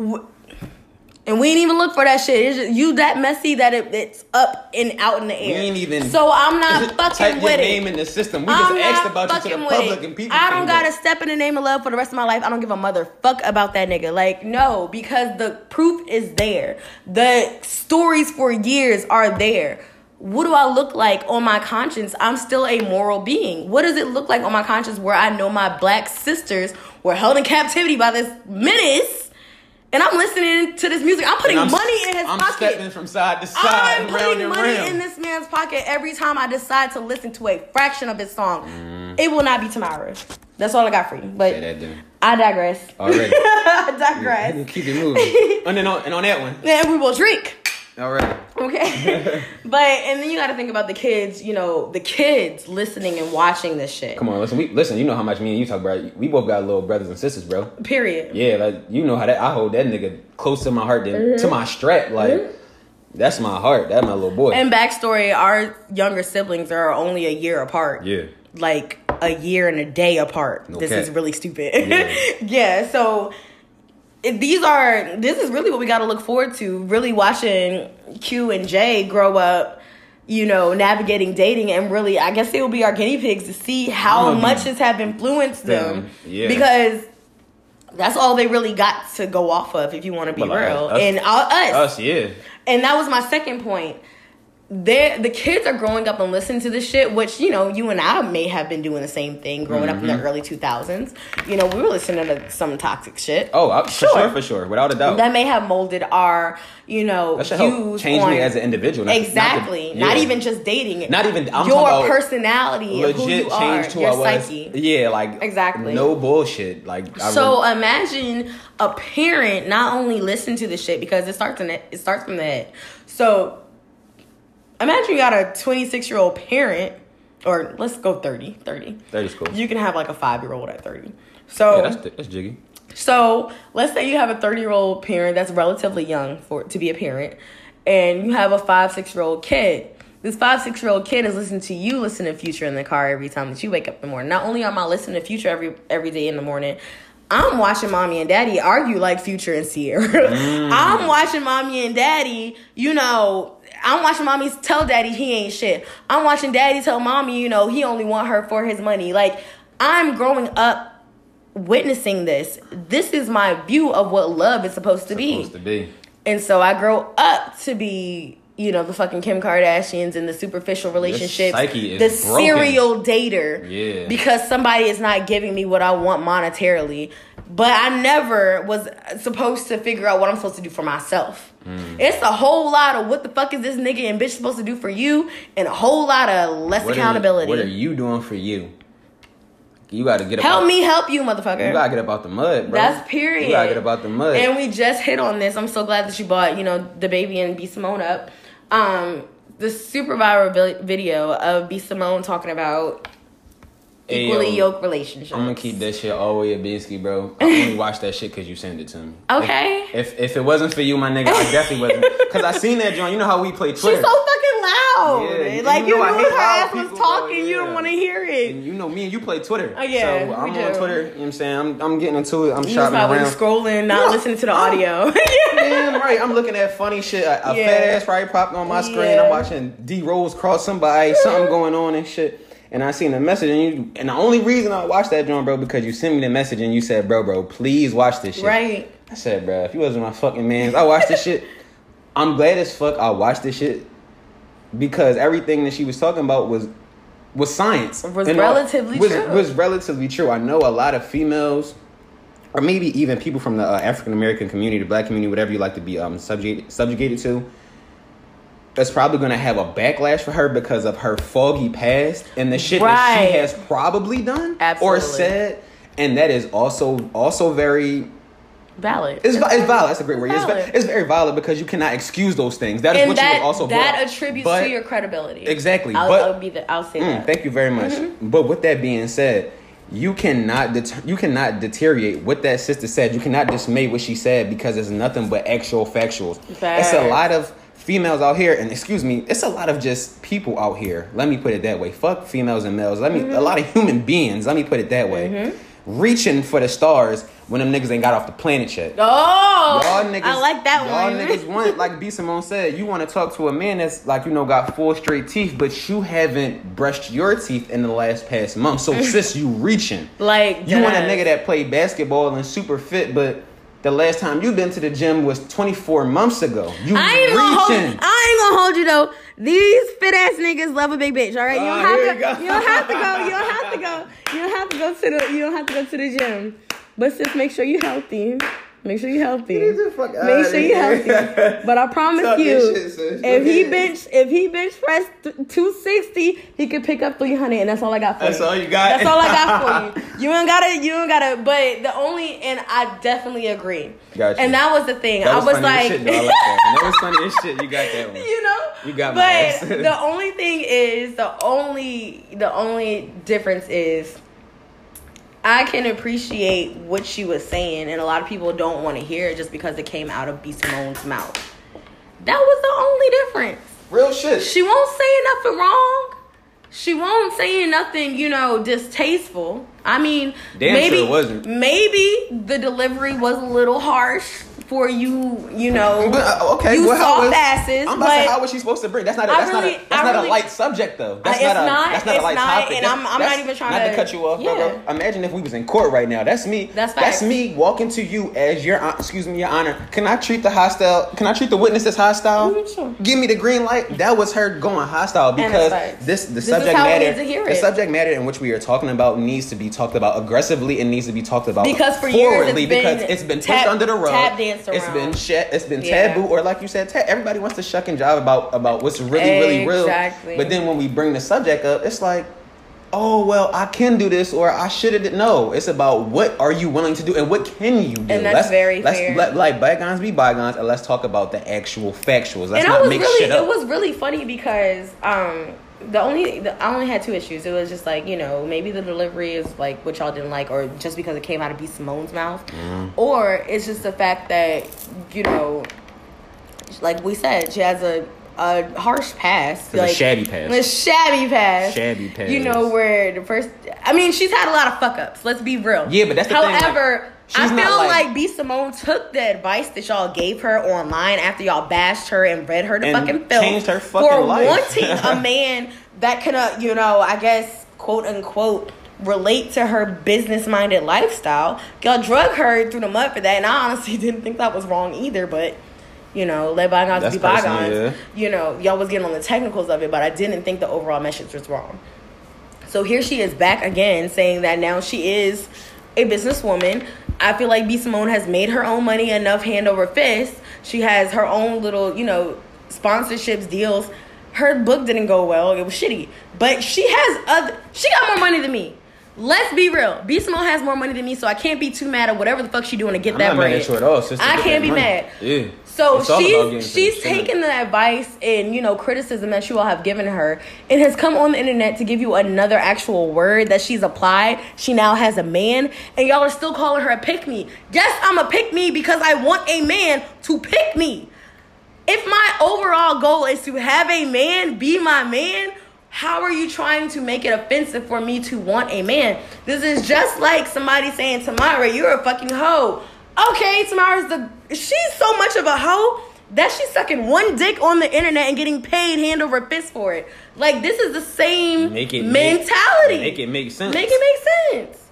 And we ain't even look for that shit. It's just you that messy that it, it's up and out in the air. We ain't even- So I'm not <laughs> fucking your with name it. in the system. We just I'm asked about you to the public it. and people. I don't gotta up. step in the name of love for the rest of my life. I don't give a motherfuck about that nigga. Like, no, because the proof is there. The stories for years are there. What do I look like on my conscience? I'm still a moral being. What does it look like on my conscience where I know my black sisters were held in captivity by this menace? And I'm listening to this music. I'm putting I'm- money in his I'm pocket. stepping from side to side, I'm putting and money round. in this man's pocket every time I decide to listen to a fraction of his song. Mm. It will not be tomorrow. That's all I got for you. But Say that then. I digress. Already. <laughs> I digress. Keep it moving. <laughs> and then on, and on that one. Then we will drink. Already. Okay. <laughs> but and then you got to think about the kids. You know, the kids listening and watching this shit. Come on, listen. We listen. You know how much me and you talk about. We both got little brothers and sisters, bro. Period. Yeah, like you know how that. I hold that nigga close to my heart, than to mm-hmm. my strap. Like mm-hmm. that's my heart. That's my little boy. And backstory: Our younger siblings are only a year apart. yeah. like a year and a day apart. This is really stupid. Yeah. <laughs> Yeah, so these are this is really what we got to look forward to. Really watching Q and J grow up, you know, navigating dating, and really, I guess they will be our guinea pigs to see how much this have influenced them. Yeah. because. That's all they really got to go off of, if you want to be like, real. us- and uh, us, Us, yeah. and that was my second point. The kids are growing up and listening to this shit, which you know you and I may have been doing the same thing growing up in Mm-hmm. the early two thousands. You know, we were listening to some toxic shit. Oh, I, for Sure. sure, for sure, without a doubt. that may have molded our you know That views change on- me as an individual. not- not to- exactly. Not, even just dating. It. Not even- I'm your personality, of who legit you are, who your psyche. Yeah, like Exactly. No bullshit. Like I So really- imagine a parent not only listen to the shit because it starts in it, it starts from the head. So imagine you got a 26 year old parent, or let's go 30, 30. 30 school. You can have like a five year old at 30. So yeah, that's that's jiggy. So let's say you have a 30 year old parent that's relatively young for to be a parent, and you have a five, six year old kid. This five, six year old kid is listening to you listen to Future in the car every time that you wake up in the morning. Not only am I listening to Future every every day in the morning, I'm watching mommy and daddy argue like Future and Ciara. <laughs> Mm. I'm watching mommy and daddy, you know, I'm watching mommy tell daddy he ain't shit. I'm watching daddy tell mommy, you know, he only want her for his money. Like I'm growing up witnessing this. This is my view of what love is supposed to be. Supposed to be. And so I grow up to be, you know, the fucking Kim Kardashians and the superficial relationships, the broken. serial dater. Yeah. Because somebody is not giving me what I want monetarily. But I never was supposed to figure out what I'm supposed to do for myself. Mm. It's a whole lot of what the fuck is this nigga and bitch supposed to do for you, and a whole lot of less What are- accountability. what are you doing for you? You got to get up. Help out, me help you, motherfucker. You gotta get up out the mud, bro. That's period. You gotta get up out the mud. And we just hit on this. I'm so glad that you bought, you know, DaBaby and B Simone up. Um, the super viral video of B Simone talking about Hey, equally yo, yoked relationships. I'm gonna keep that shit all the way at Gretzky, bro. I only <laughs> watched that shit because you sent it to me. Okay. If, if if it wasn't for you, my nigga, I definitely wasn't. <laughs> Because I seen that, John. You know how we play Twitter. She's so fucking loud. Yeah, like you you know knew her ass was bro, talking, you yeah. don't want to hear it. and you know me and you play Twitter. Oh, yeah, So I'm on. Twitter. You know what I'm saying? I'm, I'm getting into it. I'm You shopping around. scrolling, not No. listening to the audio. <laughs> Damn right. I'm looking at funny shit. A, a Yeah. fat ass probably popped on my screen. I'm watching D Rose cross somebody, something going on and shit. And I seen the message, and you, and the only reason I watched that joint, bro, because you sent me the message and you said, bro, bro, please watch this shit. right. I said, bro, if you wasn't my fucking man, I watched this shit. <laughs> I'm glad as fuck I watched this shit because everything that she was talking about was was science. Was And, relatively was, true. Was relatively true. I know a lot of females, or maybe even people from the uh, African American community, the black community, whatever you like to be um subjugated subjugated to. That's probably gonna have a backlash for her because of her foggy past and the shit that she has probably done or said, and that is also also very Valid. it's, vi- it's valid. That's a great word. It's, it's very valid because you cannot excuse those things. That is and what that, you also that up. attributes But- to your credibility. Exactly, I'll, but- I'll be the, I'll say Mm, that. thank you very much. Mm-hmm. But with that being said, you cannot det- you cannot deteriorate what that sister said. You cannot dismay what she said because it's nothing but actual factuals. It's a lot of females out here, and excuse me, it's a lot of just people out here. Let me put it that way. Fuck females and males. Let me Mm-hmm. a lot of human beings. Let me put it that way. Reaching for the stars when them niggas ain't got off the planet yet. Oh, Y'all niggas, I like that y'all one. niggas want, like B Simone said, you want to talk to a man that's like you know got full straight teeth, but you haven't brushed your teeth in the last past month. So sis, you reaching. like You want a nigga that played basketball and super fit, but the last time you've been to the gym was 24 months ago. You I ain't gonna hold. reaching. I ain't gonna hold you though. These fit ass niggas love a big bitch. All right, you don't Oh, have to. go. You don't have to go. You don't have to go. You don't have to go to the. You don't have to go to the gym. But just make sure you're healthy. Make sure you healthy. Get the fuck Make sure you here. healthy. But I promise Talk you, shit, if he bench, if he bench press two sixty, he could pick up three hundred, and that's all I got for That's you. That's all you got? That's all I got for you. <laughs> You ain't got it. You ain't got it. But the only, and I definitely agree. Gotcha. And that was the thing. That was, I was funny like, as shit, though. I like that. That was funny as shit. You got that one. you know You got my but <laughs> the only thing is the only the only difference is i can appreciate what she was saying and a lot of people don't want to hear it just because it came out of b. Simone's mouth. That was the only difference. Real shit. she won't say nothing wrong. She won't say nothing you know distasteful. I mean Damn maybe sure it wasn't. maybe the delivery was a little harsh for you you know But, uh, okay, you well, soft was, asses I'm about to say, how was she supposed to bring? That's not. A, that's really- not. A, that's not really- a light subject, though. That's Uh, not it's a. not- that's not a light not, topic. and That's- I'm- I'm not even trying not to- to cut you off, Yeah. bro. Imagine if we was in court right now. That's me. That's that's me walking to you as your. Excuse me, your honor. Can I treat the hostile? Can I treat the witness as hostile? Sure. Give me the green light. That was her going hostile because this the This subject matter. need to hear the subject matter in which we are talking about needs to be talked about aggressively and needs to be talked about Because for years it's forwardly because it's been pushed under the rug. Tap danced It's been around. shit. It's been Yeah. taboo or like you said, ta- everybody wants to shuck and jive about about what's really really real. But then when we bring the subject up, it's like oh well I can do this or I should have no. It's about what are you willing to do and what can you do. And that's let's, very let's fair. Let, like bygones be bygones and let's talk about the actual factuals. Let's and I not was make really shit up. it was really funny because um the only the, I only had two issues. It was just like you know maybe the delivery is like what y'all didn't like, or just because it came out of B Simone's mouth, Mm-hmm. or it's just the fact that you know, like we said, she has a a harsh past, a like shabby past. a shabby past, Shabby past. You know where the first, I mean, she's had a lot of fuck ups. Let's be real. Yeah, but that's the thing, like, However. I feel like- like B Simone took the advice that y'all gave her online after y'all bashed her and read her the fucking film changed her fucking for life. wanting a <laughs> man that can, uh, you know, I guess quote unquote relate to her business minded lifestyle. Y'all drug her through the mud for that, and I honestly <laughs> didn't think that was wrong either. But you know, let bygones That's be bygones. yeah. You know, y'all was getting on the technicals of it, but I didn't think the overall message was wrong. So here she is back again saying that now she is a businesswoman. I feel like B Simone has made her own money enough hand over fist. She has her own little, you know, sponsorships, deals. Her book didn't go well. It was shitty. But she has other she got more money than me. Let's be real. B Simone has more money than me, so I can't be too mad at whatever the fuck she doing to get I'm that not bread. mad at you at all. sister. I can't be money. mad. Yeah. So It's all about getting she's she's taken the advice and you know criticism that you all have given her and has come on the internet to give you another actual word that she's applied. She now has a man, and y'all are still calling her a pick me. Yes, I'm a pick me because I want a man to pick me. If my overall goal is to have a man be my man, how are you trying to make it offensive for me to want a man? This is just like somebody saying, Tamara, you're a fucking hoe. Okay, Tamara's the she's so much of a hoe that she's sucking one dick on the internet and getting paid hand over fist for it. Like this is the same Make it mentality. Make, make it make sense. Make it make sense.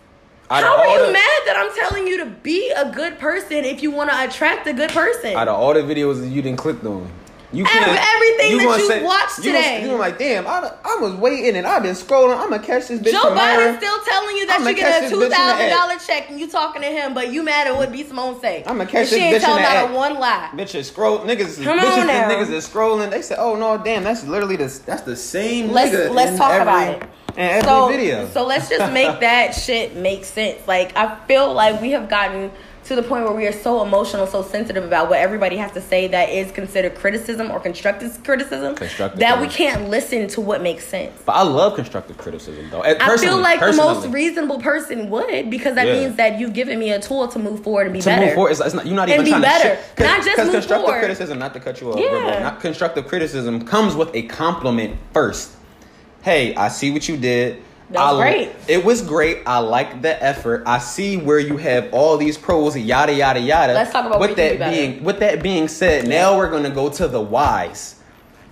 Out How are you the- mad that I'm telling you to be a good person if you want to attract a good person? Out of all the videos that you didn't click on, you Out of can't- everything that gonna you watched you gonna- today. You gonna like, damn, I, I was waiting and I've been scrolling. I'm gonna catch this bitch Joe. Biden's still telling you that I'ma you get a this two bitch in the thousand dollar check and you talking to him, but you mad at what B Simone say? I'ma catch And she this ain't bitch in telling a one lie. Bitches scroll niggas Come on bitches and now. niggas is scrolling. They said, "Oh no, damn, that's literally the that's the same." Let's nigga let's talk every, about it. in every so, video. so let's just <laughs> make that shit make sense. Like I feel like we have gotten to the point where we are so emotional, so sensitive about what everybody has to say that is considered criticism or constructive criticism Constructive that we can't listen to what makes sense. but I love constructive criticism though. I feel Personally- like the most reasonable person would because that Yeah. means that you've given me a tool to move forward and be better. to better. move forward, it's, it's not, you're not And even be trying better. to Not just 'cause move constructive forward. criticism, not to cut you off, Yeah. River, not constructive criticism comes with a compliment first. Hey, I see what you did. That was I- great. It was great. I like the effort. I see where you have all these pros, yada yada yada. Let's talk about with that better. being with that being said. Now we're gonna go to the whys.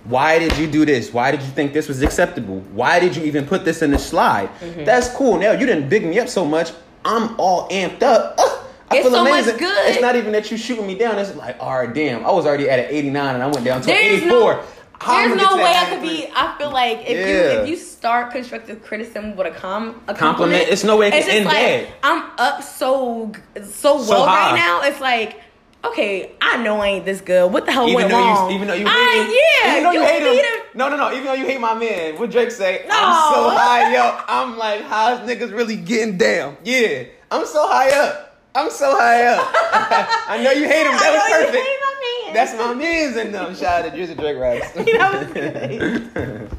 Why did you do this? Why did you think this was acceptable? Why did you even put this in the slide? Mm-hmm. That's cool. Now you didn't big me up so much. I'm all amped up. Ugh, I It's feel so much amazing. good. It's not even that you shooting me down. It's like, all right, damn. I was already at an 89 and I went down to an There's 84. no, there's no way I could be. I feel like if you if you start constructive criticism with a com a Compliment, it's no way it can it's end like, bad. I'm up so so So well high. right now. It's like. Okay, I know I ain't this good. What the hell Even went wrong? you, even though you I, hate him, yeah, even though you, hate beat him, no, no, no. Even though you hate my man, what Drake say? No. I'm so high up. I'm like, how's niggas really getting down? Yeah, I'm so high up. I'm so high up. <laughs> I know you hate him. That was I perfect. my man. That's my man's in them. Shout out to Drizzy Drake Rice. <laughs> That was <laughs> good.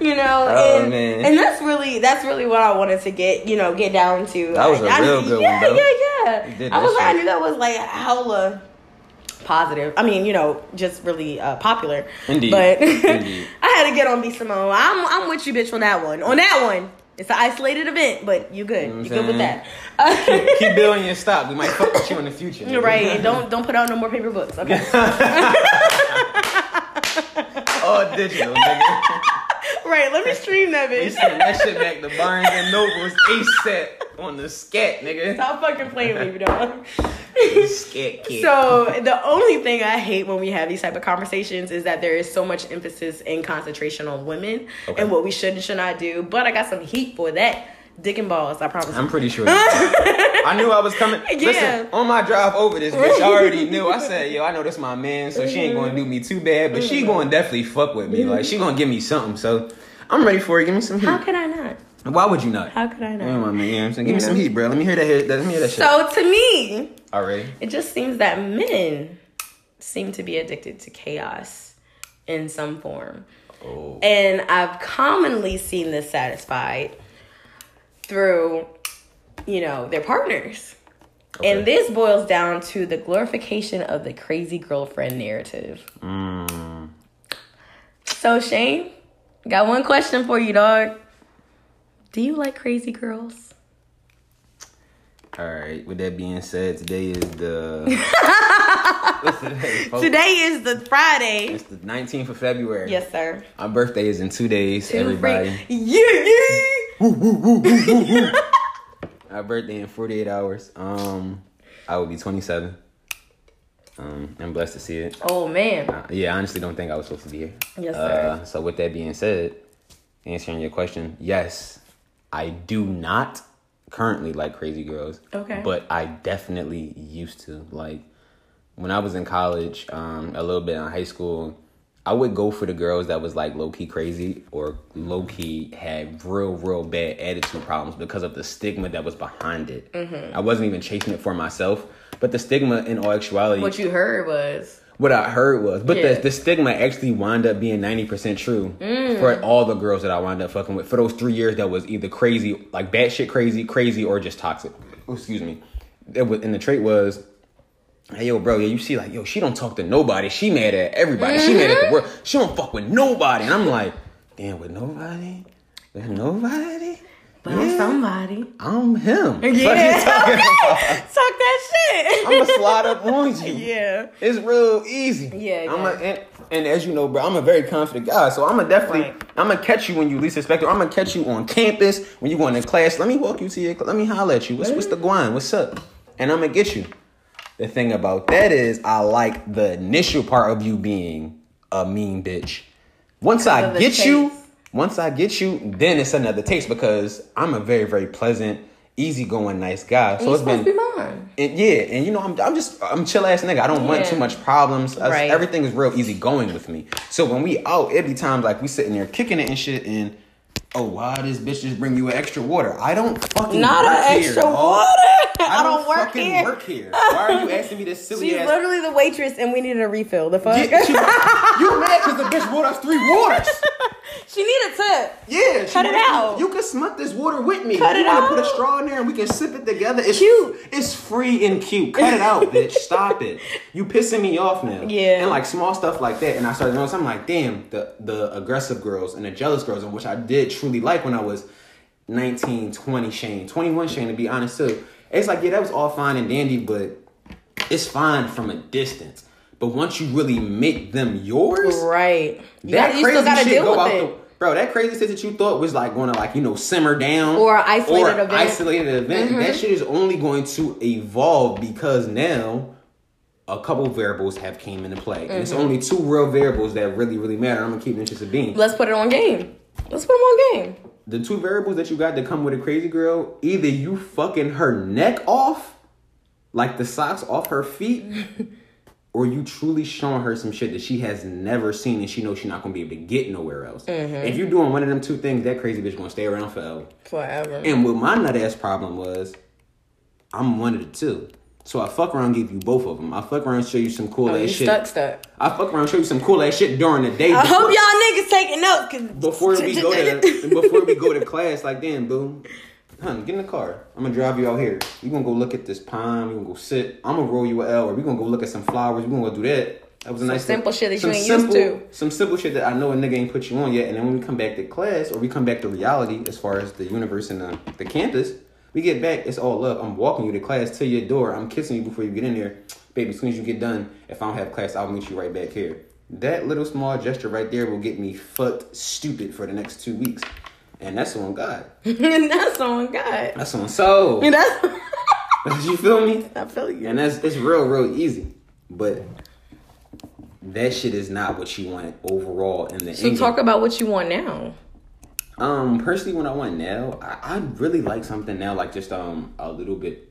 you know, Oh, and, man. and that's really that's really what I wanted to get you know get down to. That was a I- real good yeah, one. Yeah, yeah, I was like, I knew that was like hella positive. I mean, you know, just really uh, popular. Indeed. But Indeed. I had to get on B Simone. I'm I'm with you, bitch, on that one. On that one. It's an isolated event, but you good. know You good with that. Keep <laughs> building your stock. We might fuck with you in the future. You're right. And don't don't put out no more paper books. Okay. <laughs> All digital, nigga. <laughs> right. Let me stream that bitch. send that shit back to Barnes and Nobles ASAP on the scat, nigga. Stop fucking playing with me, <laughs> dog. Scat kid. So the only thing I hate when we have these type of conversations is that there is so much emphasis and concentration on women Okay. and what we should and should not do. But I got some heat for that. Dick and balls, I promise. I'm pretty sure. <laughs> I knew I was coming. <laughs> Yeah. Listen, on my drive over this bitch, I already knew. I said, yo, I know this my man, so she ain't gonna do me too bad, but she gonna definitely fuck with me. Like she gonna give me something. So I'm ready for it. Give me some heat. How can I not? Why would you not? How could I not? On, man. You know what I'm saying? Give me some heat, bro. Let me hear that. Hear, let me hear that shit. So to me, Already. it just seems that men seem to be addicted to chaos in some form. Oh. And I've commonly seen this satisfied through, you know, their partners. And this boils down to the glorification of the crazy girlfriend narrative. Mm. So, Shane, got one question for you, dog. Do you like crazy girls? All right. With that being said, today is the. What's <laughs> today? Today is the Friday. It's the 19th of February. Yes, sir. My birthday is in two days. Two everybody. free- Yeah, yeah. My birthday in 48 hours. Um, I will be 27. Um, I'm blessed to see it. Oh man. Uh, yeah, I honestly don't think I was supposed to be here. Yes, Uh, sir. so with that being said, answering your question, yes, I do not currently like crazy girls. Okay. But I definitely used to. Like when I was in college, um, a little bit in high school, I would go for the girls that was like low key crazy or low key had real, real bad attitude problems because of the stigma that was behind it. Mm-hmm. I wasn't even chasing it for myself, but the stigma in all actuality What you heard was what I heard was, but Yeah. the, the stigma actually wound up being 90% true Mm. for all the girls that I wound up fucking with for those three years that was either crazy, like batshit crazy, crazy, or just toxic. Excuse me. It was, and the trait was, hey, yo, bro, yeah, you see, like, yo, she don't talk to nobody. She mad at everybody. She mad Mm-hmm. at the world. She don't fuck with nobody. And I'm like, damn, with nobody? With nobody? but I'm somebody. I'm him. Yeah. you talking <laughs> about? Talk that shit. I'm gonna slide up on you. yeah. It's real easy. Yeah, I'm. A, and, and as you know, bro, I'm a very confident guy. So I'm gonna definitely, Right. I'm gonna catch you when you least expect it. I'm gonna catch you on campus when you going to class. Let me walk you to your. Let me holler at you. What's what's the guan? What's up? And I'm gonna get you. The thing about that is, I like the initial part of you being a mean bitch. Once I get you, once I get you, then it's another taste because I'm a very, very pleasant, easygoing, nice guy. So You're it's been be mine. and yeah, and you know, I'm, I'm just I'm chill ass nigga. I don't want too much problems. Right. Everything is real easy going with me. So when we out, it be times like we sitting there kicking it and shit, and oh, why this bitch just bring you an extra water? I don't fucking Not work an here, extra dog. water. <laughs> I, I don't work fucking here. work here. Why are you <laughs> asking me this silly She's ass? literally the waitress, and we needed a refill. The fuck? Yeah, she, you mad because the bitch brought us three waters? <laughs> <laughs> she need a tip. Yeah, she Cut it out. You can smut this water with me. Cut you it wanna put a straw in there and we can sip it together. It's Cute. It's free and cute. Cut it out, bitch. <laughs> Stop it. You pissing me off now. Yeah. And like small stuff like that. And I started noticing, I'm like, damn, the the aggressive girls and the jealous girls, and which I did truly like when I was 19, 20 Shane, 21 Shane to be honest too. It's like, yeah, that was all fine and dandy, but it's fine from a distance. But once you really make them yours, Right. You, that gotta, crazy still gotta shit deal go with out it. the bro. That crazy shit that you thought was like going to like you know simmer down Or isolated or event. Mm-hmm. That shit is only going to evolve because now a couple variables have came into play, and Mm-hmm. it's only two real variables that really really matter. I'm gonna keep interest of being Let's put it on game. Let's put them on game. the two variables that you got to come with a crazy girl. Either you fucking her neck off, like the socks off her feet. <laughs> Or you truly showing her some shit that she has never seen and she knows she's not gonna be able to get nowhere else. Mm-hmm. If you're doing one of them two things, that crazy bitch gonna stay around forever. Forever. And what my nut ass problem was, I'm one of the two. So I fuck around, give you both of them. I fuck around, show you some cool Oh, ass shit. stuck, stuck. I fuck around, show you some cool ass shit during the day. I before- hope y'all niggas taking notes. Before we go to <laughs> before we go to class, like damn, boo, hun, get in the car. I'm gonna drive you out here. We gonna go look at this pond. We gonna go sit. I'm gonna roll you a L, or we gonna go look at some flowers. We gonna go do that. That was a nice simple little- shit that you some ain't used simple- to. Some simple shit that I know a nigga ain't put you on yet. And then when we come back to class, or we come back to reality, as far as the universe and the, the campus, we get back. It's all love. I'm walking you to class to your door. I'm kissing you before you get in there, baby. As soon as you get done, if I don't have class, I'll meet you right back here. That little small gesture right there will get me fucked stupid for the next two weeks. And that's on God. <laughs> and that's on God. That's on soul. And that's <laughs> you feel me? I feel you. And that's it's real, real easy. But that shit is not what you want overall in the So end. talk about what you want now. Um, personally, what I want now, I, I really like something now, like just um a little bit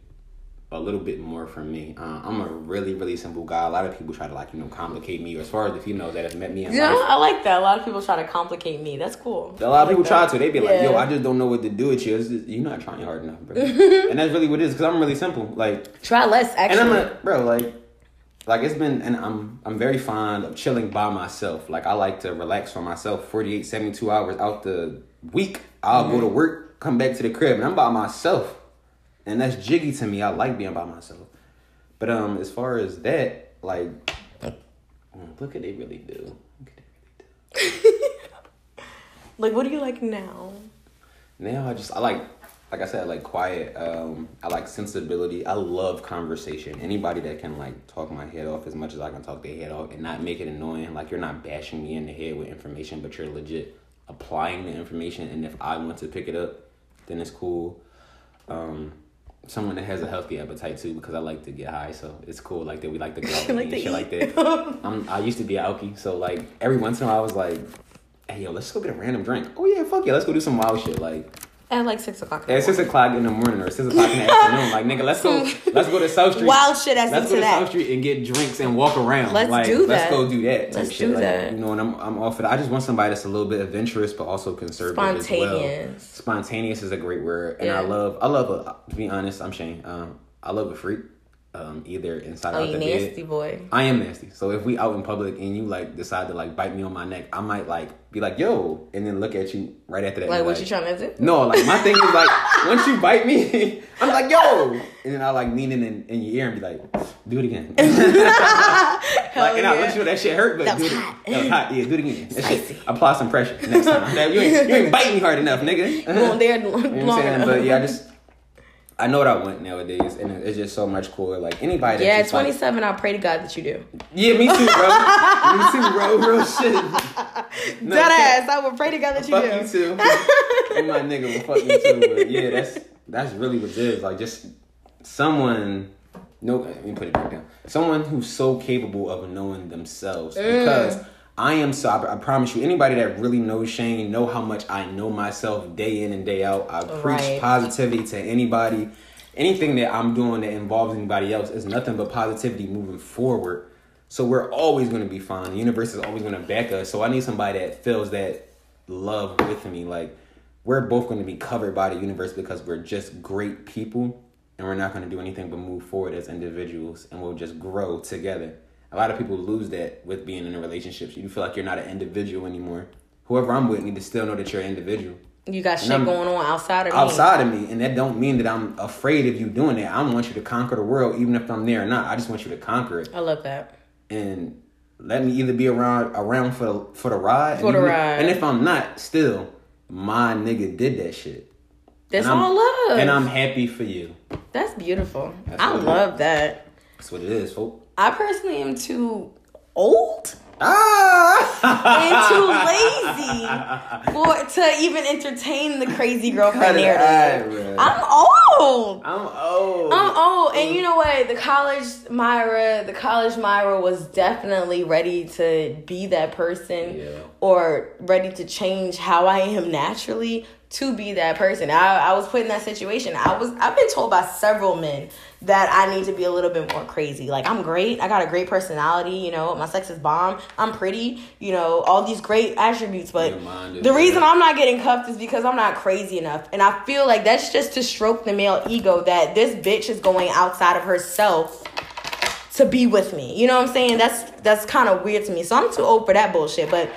a little bit more from me. Uh, I'm a really, really simple guy. A lot of people try to like, you know, complicate me. As far as the females that have met me in Yeah, life, I like that. A lot of people try to complicate me. That's cool. a lot of I people like try to. They be like, "Yo, I just don't know what to do with you. Just, you're not trying hard enough, bro." <laughs> and that's really what it is. Because I'm really simple. Like, Try less, and. I'm like, bro, like, like it's been, and I'm, I'm very fond of chilling by myself. Like, I like to relax for myself. 48, 72 hours out the week, I'll go to work, come back to the crib, and I'm by myself, and that's jiggy to me. I like being by myself. But um, as far as that, like, look at they really do. Look at they really do. <laughs> like, what do you like now? Now I just I like like I said, I like quiet. Um, I like sensibility. I love conversation. Anybody that can like talk my head off as much as I can talk their head off and not make it annoying. Like you're not bashing me in the head with information, but you're legit applying the information. And if I want to pick it up, then it's cool. Um, someone that has a healthy appetite too, because I like to get high, so it's cool. Like that, we like to <laughs> go out and Like eat and shit like that. <laughs> I'm, I used to be a alky, so like every once in a while I was like, "Hey yo, let's go get a random drink." Oh yeah, fuck yeah, let's go do some wild shit. Like At like six o'clock. at six o'clock in the morning or six o'clock in the afternoon, like nigga, let's go, <laughs> let's go to South Street. Wild shit as Let's into go to that. South Street and get drinks and walk around. Let's like, do Let's go do that. Let's shit. do like, that. You know, and I'm I'm all for that. I just want somebody that's a little bit adventurous but also conservative as well. Spontaneous. Spontaneous is a great word, and I love I love a. To be honest, I'm Shane. Um, I love a freak. Um, either inside Oh, or out you the nasty bed. boy. I am nasty. So if we out in public and you like decide to like bite me on my neck, I might like be like yo, and then look at you right after that. Like, what you trying to do? no, like my thing is like <laughs> once you bite me, <laughs> I'm like yo, and then I like lean in, in in your ear and be like, do it again. <laughs> like, and I yeah. let you know that shit hurt, but That do was it. hot. That was hot. Yeah, do it again. That shit- apply some pressure next time. You, ain't, you ain't biting me hard enough, nigga. You You know what I'm saying? enough. But yeah, I just I know what I want nowadays, and it's just so much cooler. Like anybody. Yeah, at just, like- 27, I pray to God that you do. yeah, me too, bro. <laughs> me too, bro. Real shit. No, Dead ass. I would pray to God that you Fuck do. you too. <laughs> and my nigga will fuck me too. But yeah, that's that's really what it is. Like just someone. No, let me put it back down. Someone who's so capable of knowing themselves Mm. because. I am so. I, I promise you. Anybody that really knows Shane know how much I know myself day in and day out. I preach positivity to anybody. Anything that I'm doing that involves anybody else is nothing but positivity moving forward. So we're always going to be fine. The universe is always going to back us. So I need somebody that feels that love with me. Like we're both going to be covered by the universe because we're just great people and we're not going to do anything but move forward as individuals and we'll just grow together. A lot of people lose that with being in a relationship. You feel like you're not an individual anymore. Whoever I'm with need to still know that you're an individual You got shit I'm- going on outside of me. outside of me, and that don't mean that I'm afraid of you doing that. I want you to conquer the world, even if I'm there or not. I just want you to conquer it I love that. and let me either be around around for the for the ride, For and the ride. And if I'm not, still, my nigga did that shit. That's And all love. and I'm happy for you. That's beautiful. That's I what it love that. That's what it is, folks. I personally am too old Ah! and too <laughs> lazy for to even entertain the crazy girlfriend narrative. I'm old. I'm old. I'm old, and you know what? The college Myra, the college Myra was definitely ready to be that person, Yeah. or ready to change how I am naturally to be that person. I, I was put in that situation. I was. I've been told by several men that I need to be a little bit more crazy. Like I'm great. I got a great personality. You know, my sex is bomb. I'm pretty. You know, all these great attributes. But Your mind is the reason. I'm not getting cuffed is because I'm not crazy enough. And I feel like that's just to stroke the male ego that this bitch is going outside of herself to be with me. You know what I'm saying? That's that's kind of weird to me. So I'm too old for that bullshit. But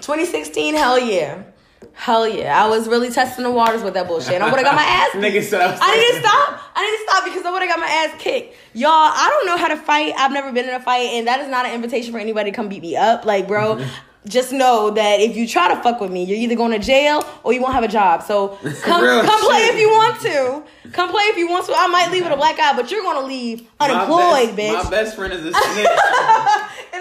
2016, hell yeah. Hell yeah. I was really testing the waters with that bullshit. And I would have got my ass. <laughs> Nigga said I need to stop. I need to stop because I would have got my ass kicked. Y'all, I don't know how to fight. I've never been in a fight, and that is not an invitation for anybody to come beat me up. Like, bro, mm-hmm. just know that if you try to fuck with me, you're either going to jail or you won't have a job. So <laughs> come, Real come play if you want to. Come play if you want to. I might leave with a black eye, but you're gonna leave unemployed, my best, bitch. My best friend is a <laughs> snitch.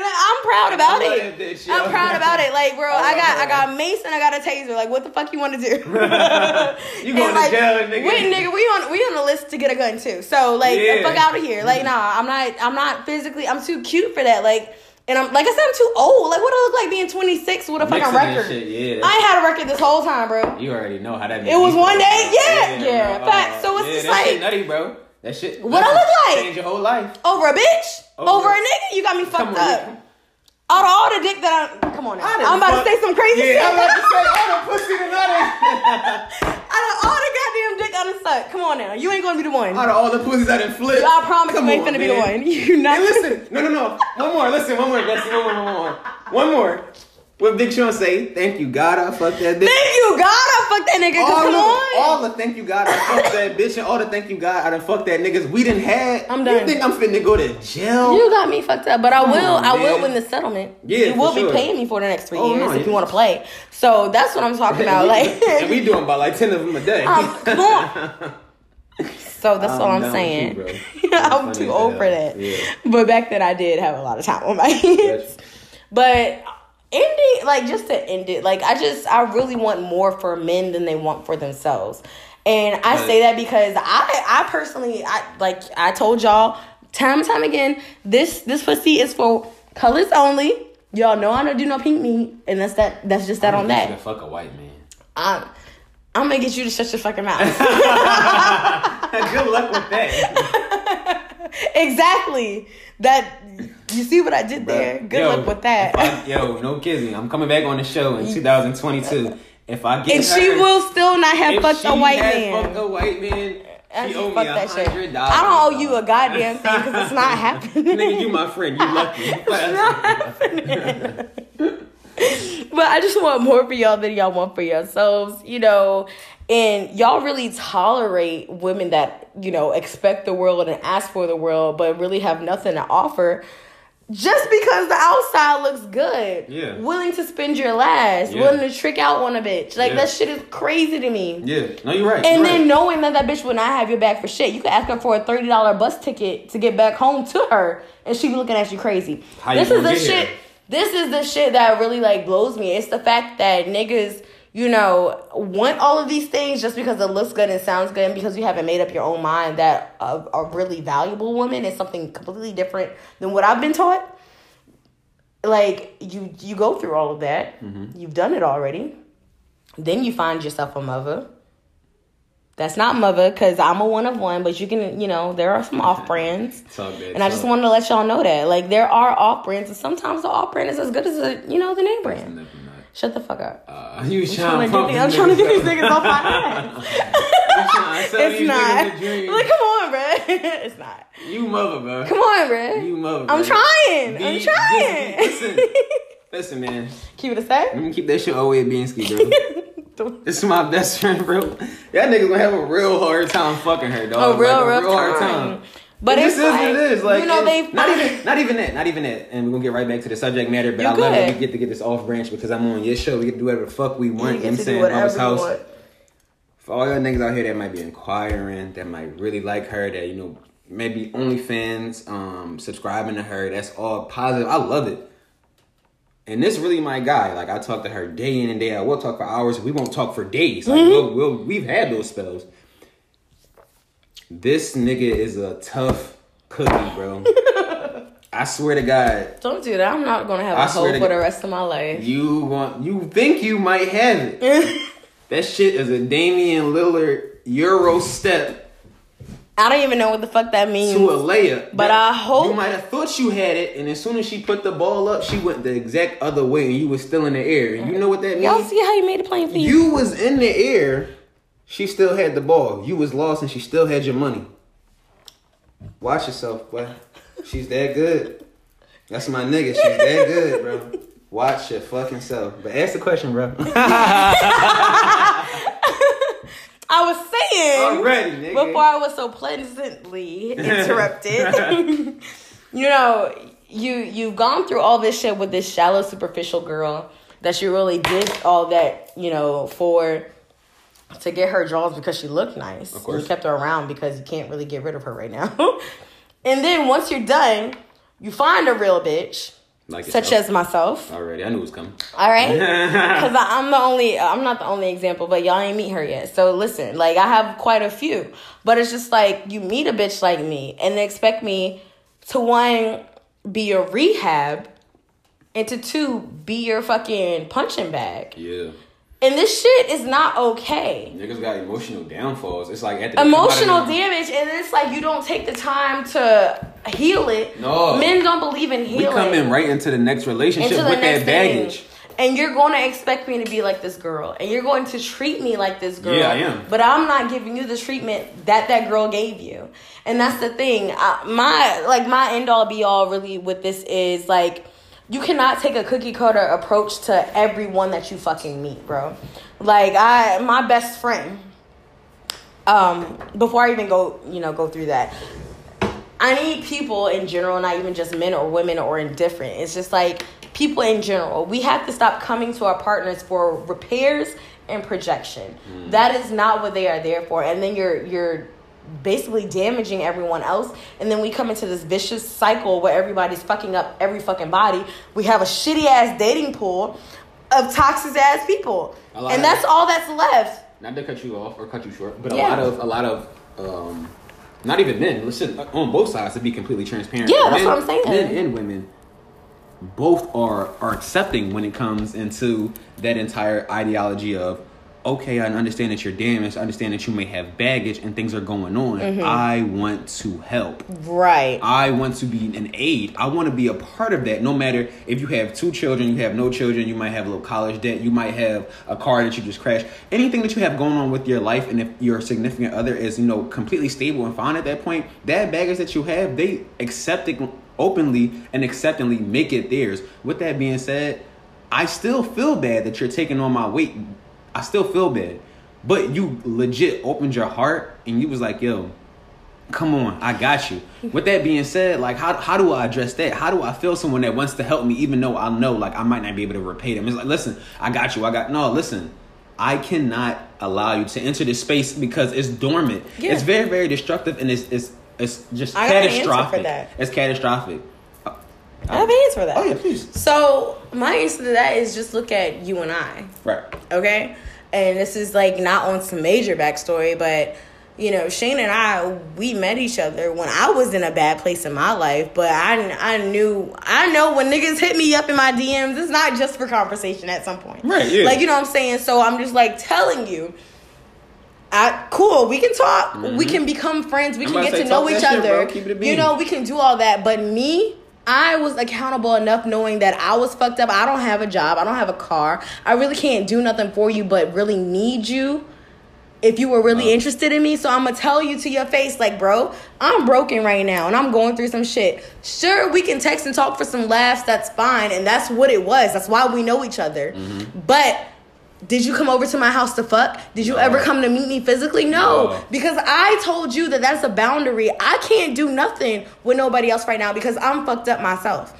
And I'm proud about I love it. that yo. I'm proud about it. Like, bro, <laughs> I I, got her. I got mace and I got a taser. Like, what the fuck you want to do? <laughs> You going to jail, nigga. Wait, nigga, we on we on the list to get a gun too. So like, Yeah. fuck out of here. Like, nah, I'm not I'm not physically. I'm too cute for that. Like, and I'm like I said, I'm too old. Like, what do I look like being 26 with a fucking Mixing that record? shit, yeah. I ain't had a record this whole time, bro. You already know how that. It was one day? Yeah, bro. yeah. Oh, Fact. So it's yeah, just that shit like- nutty, bro. That shit. What I look like? Change your whole life. Over a bitch? Oh, Over- Over, a nigga? You got me fucked up. man. Out of all the dick that I come on now. I I'm about fuck- to say some crazy Yeah, shit. I'm about to say all the pussy tonight. <laughs> Out of all the goddamn dick I done sucked. Come on now. You ain't gonna be the one. Out of all the pussies I done flipped. I promise Come you ain't on, finna be the one. <laughs> You not Hey, listen. No, no, no. One more. Listen. One more. Listen. One more. One more. One more. What Big Sean say? Thank you, God. I fucked that bitch. Thank you, God. I fucked that nigga. all, come the, on. all the thank you God I fucked that bitch and all the thank you God I done fucked that niggas we didn't had. I'm done. You think I'm finna go to jail? You got me fucked up, but I will. on, I will win the settlement. Yeah, you will be sure. paying me for the next three Oh, years no, if yeah. you want to play. So that's what I'm talking about. <laughs> Like, and we doing about like ten of them a day. um, come on. So that's all I'm with saying. bro. <laughs> I'm too old for that. Yeah. But back then I did have a lot of time on my <laughs> hands. But ending, like just to end it, like I just I really want more for men than they want for themselves. And I Right. say that because I I personally I like I told y'all time and time again, this this pussy is for colors only. Y'all know I don't do no pink meat, and that's that. That's just that on You should that. fuck a white man. I'm, I'm gonna get you to shut your fucking mouth. <laughs> Good luck with that. <laughs> exactly. That you see what I did there. Good Yo, luck with that. I- yo, no kidding. I'm coming back on the show in <laughs> 2022. If I get and her, she will still not have fucked a white man. Fucked a white man. I She owe me fuck a that shit. hundred dollars. I don't owe you a goddamn thing because it's not happening. Nigga, you my friend. You lucky. But I just want more for y'all than y'all want for yourselves, you know. And y'all really tolerate women that, you know, expect the world and ask for the world, but really have nothing to offer. Just because the outside looks good. Yeah. Willing to spend your last, Yeah. willing to trick out on a bitch. Like Yeah. that shit is crazy to me. yeah. No, you're right. And you're then right. knowing that that bitch would not have your back for shit, you could ask her for a thirty dollar bus ticket to get back home to her, and she be looking at you crazy. How you this is gonna the shit. here? This is the shit that really like blows me. It's the fact that niggas, you know, want all of these things just because it looks good and sounds good, and because you haven't made up your own mind that a, a really valuable woman is something completely different than what I've been taught. Like you, you go through all of that. Mm-hmm. You've done it already. Then you find yourself a mother. That's not mother because I'm a one of one, but you can, you know, there are some off <laughs> brands. And I just wanted to let y'all know that. Like, there are off brands, and sometimes the off brand is as good as, the, you know, the name brand. Shut the fuck up. Uh, <laughs> you I'm trying trying, to get, I'm trying to get these niggas off my ass. <laughs> it's not. Like, come on, bruh. it's not. You mother, bro. Come on, bruh. You mother. I'm trying. Be- I'm trying. just- Listen, listen, man. Keep it a sec. Let me keep that shit all the way at Gretzky, bro. This is my best friend, bro. That nigga gonna have a real hard time fucking her, A dog. real, like, real time. But it it's just is like, what it is. Like you know, they not even not even that, not even that. And we're gonna get right back to the subject matter. But I love that good. we get to get this off branch because I'm on your show. We get to do whatever the fuck we want. You know what I'm saying? Mama's house. want. For all y'all niggas out here that might be inquiring, that might really like her, that you know maybe OnlyFans, um, subscribing to her. That's all positive. I love it. And this really my guy. Like I talk to her day in and day out. We'll talk for hours. We won't talk for days. Like Mm-hmm. we'll, we'll we've had those spells. This nigga is a tough cookie, bro. <laughs> I swear to God, Don't do that. I'm not going to have I a to for God. the rest of my life. you want you think you might have it. <laughs> that shit is a Damian Lillard Euro step I don't even know what the fuck that means. to a layup. But That- I hope- you might have thought you had it, and as soon as she put the ball up, she went the exact other way, and you was still in the air. And you know what that means? Y'all see how you made it plain for you? You was in the air. She still had the ball. You was lost, and she still had your money. Watch yourself, boy. She's that good. That's my nigga. She's that good, bro. Watch your fucking self. But ask the question, bro. <laughs> I was saying Already, nigga. before I was so pleasantly <laughs> interrupted. <laughs> you know, you you've gone through all this shit with this shallow, superficial girl that you really did all that, you know, for to get her draws because she looked nice. Of course. You kept her around because you can't really get rid of her right now. <laughs> and then once you're done, you find a real bitch, like such yourself. as myself. Already, I knew it was coming. All right, <laughs> because I'm the only, uh, I'm not the only example, but y'all ain't meet her yet. So listen, like I have quite a few, but it's just like you meet a bitch like me and they expect me to one be your rehab, and to two be your fucking punching bag. Yeah. And this shit is not okay. Niggas got emotional downfalls. It's like at the Emotional damage, and it's like you don't take the time to heal it. No. Men don't believe in healing. We come in right into the next relationship the with next that baggage. thing. And you're going to expect me to be like this girl, and you're going to treat me like this girl. Yeah, I am. But I'm not giving you the treatment that that girl gave you, and that's the thing. I, my like my end all be all really with this is like you cannot take a cookie cutter approach to everyone that you fucking meet, bro. Like I, my best friend. Um, before I even go, you know, go through that, I need people in general, not even just men or women or indifferent. It's just like people in general. We have to stop coming to our partners for repairs and projection. That is not what they are there for. And then you're you're basically damaging everyone else. And then we come into this vicious cycle where everybody's fucking up every fucking body. We have a shitty ass dating pool of toxic ass people. And of- that's all that's left. Not to cut you off or cut you short, but a lot of a lot of um, not even men. Listen, on both sides to be completely transparent. Yeah, that's what I'm saying. Men and women, both are are accepting when it comes into that entire ideology of. Okay, I understand that you're damaged. I understand that you may have baggage and things are going on. Mm-hmm. I want to help. Right. I want to be an aid. I want to be a part of that. No matter if you have two children, you have no children, you might have a little college debt, you might have a car that you just crashed. Anything that you have going on with your life, and if your significant other is, you know, completely stable and fine at that point, that baggage that you have, they accept it openly and acceptingly make it theirs. With that being said, I still feel bad that you're taking on my weight. I still feel bad. But you legit opened your heart and you was like, yo, come on, I got you. With that being said, like how how do I address that? How do I feel someone that wants to help me even though I know like I might not be able to repay them? It's like, listen, I got you. I got no, listen. I cannot allow you to enter this space because it's dormant. Yeah. It's very, very destructive and it's it's it's just I got an answer for catastrophic. that. It's catastrophic. I have an answer for that. Oh yeah, please. So my answer to that is just look at you and I. Right. Okay? And this is like not on some major backstory, but you know, Shane and I, we met each other when I was in a bad place in my life, but I, I knew, I know when niggas hit me up in my DMs, it's not just for conversation at some point. Right, yeah. Like, you know what I'm saying? So I'm just like telling you, I, cool, we can talk, we mm-hmm. can become friends, we I'm can get to know each shit, other. Keep it you know, we can do all that, but me, I was accountable enough knowing that I was fucked up. I don't have a job. I don't have a car. I really can't do nothing for you, but really need you if you were really uh. interested in me. So I'm gonna tell you to your face, like, bro, I'm broken right now and I'm going through some shit. Sure, we can text and talk for some laughs. That's fine, and that's what it was. That's why we know each other. Mm-hmm. But did you come over to my house to fuck? Did you No. ever come to meet me physically? No, No. because I told you that that's a boundary. I can't do nothing with nobody else right now because I'm fucked up myself.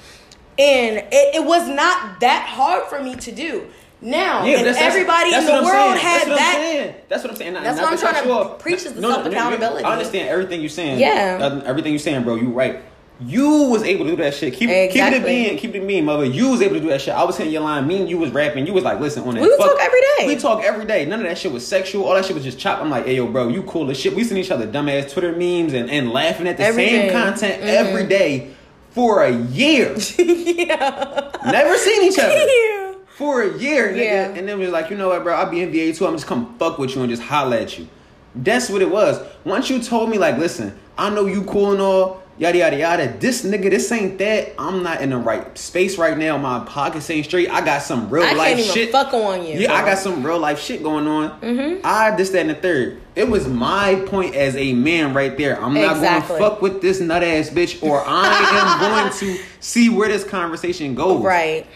And it, it was not that hard for me to do. Now, Yeah, that's, that's- everybody that's in the world had that's what that. I'm saying. That's what I'm saying. Not- That's not what I'm trying to preach is the No, no, self-accountability. I understand everything you're saying. Yeah. Everything you're saying, bro. You're right. You was able to do that shit. Keep, keep it Exactly. being, keep it being, mother. You was able to do that shit. I was hitting your line. Me and you was rapping. You was like, listen, on that. We fuck- talk every day. We talk every day. None of that shit was sexual. All that shit was just chop. I'm like, hey, yo, bro, you cool as shit. We seen each other dumbass Twitter memes and, and laughing at the Everything. same content Mhm. every day for a year. <laughs> yeah. Never seen each other <laughs> yeah. for a year. Yeah. And then we was like, you know what, bro? I'll be in VA too. I'm just come fuck with you and just holla at you. That's what it was. Once you told me, like, listen, I know you cool and all, yada yada yada. This nigga, this ain't that. I'm not in the right space right now. My pockets ain't straight. I got some real I life can't even shit. fuck on you. Yeah, I got some real life shit going on. Mhm. I this that and the third. It was my point as a man right there. I'm not Exactly. going to fuck with this nut ass bitch, or I am <laughs> going to see where this conversation goes Right.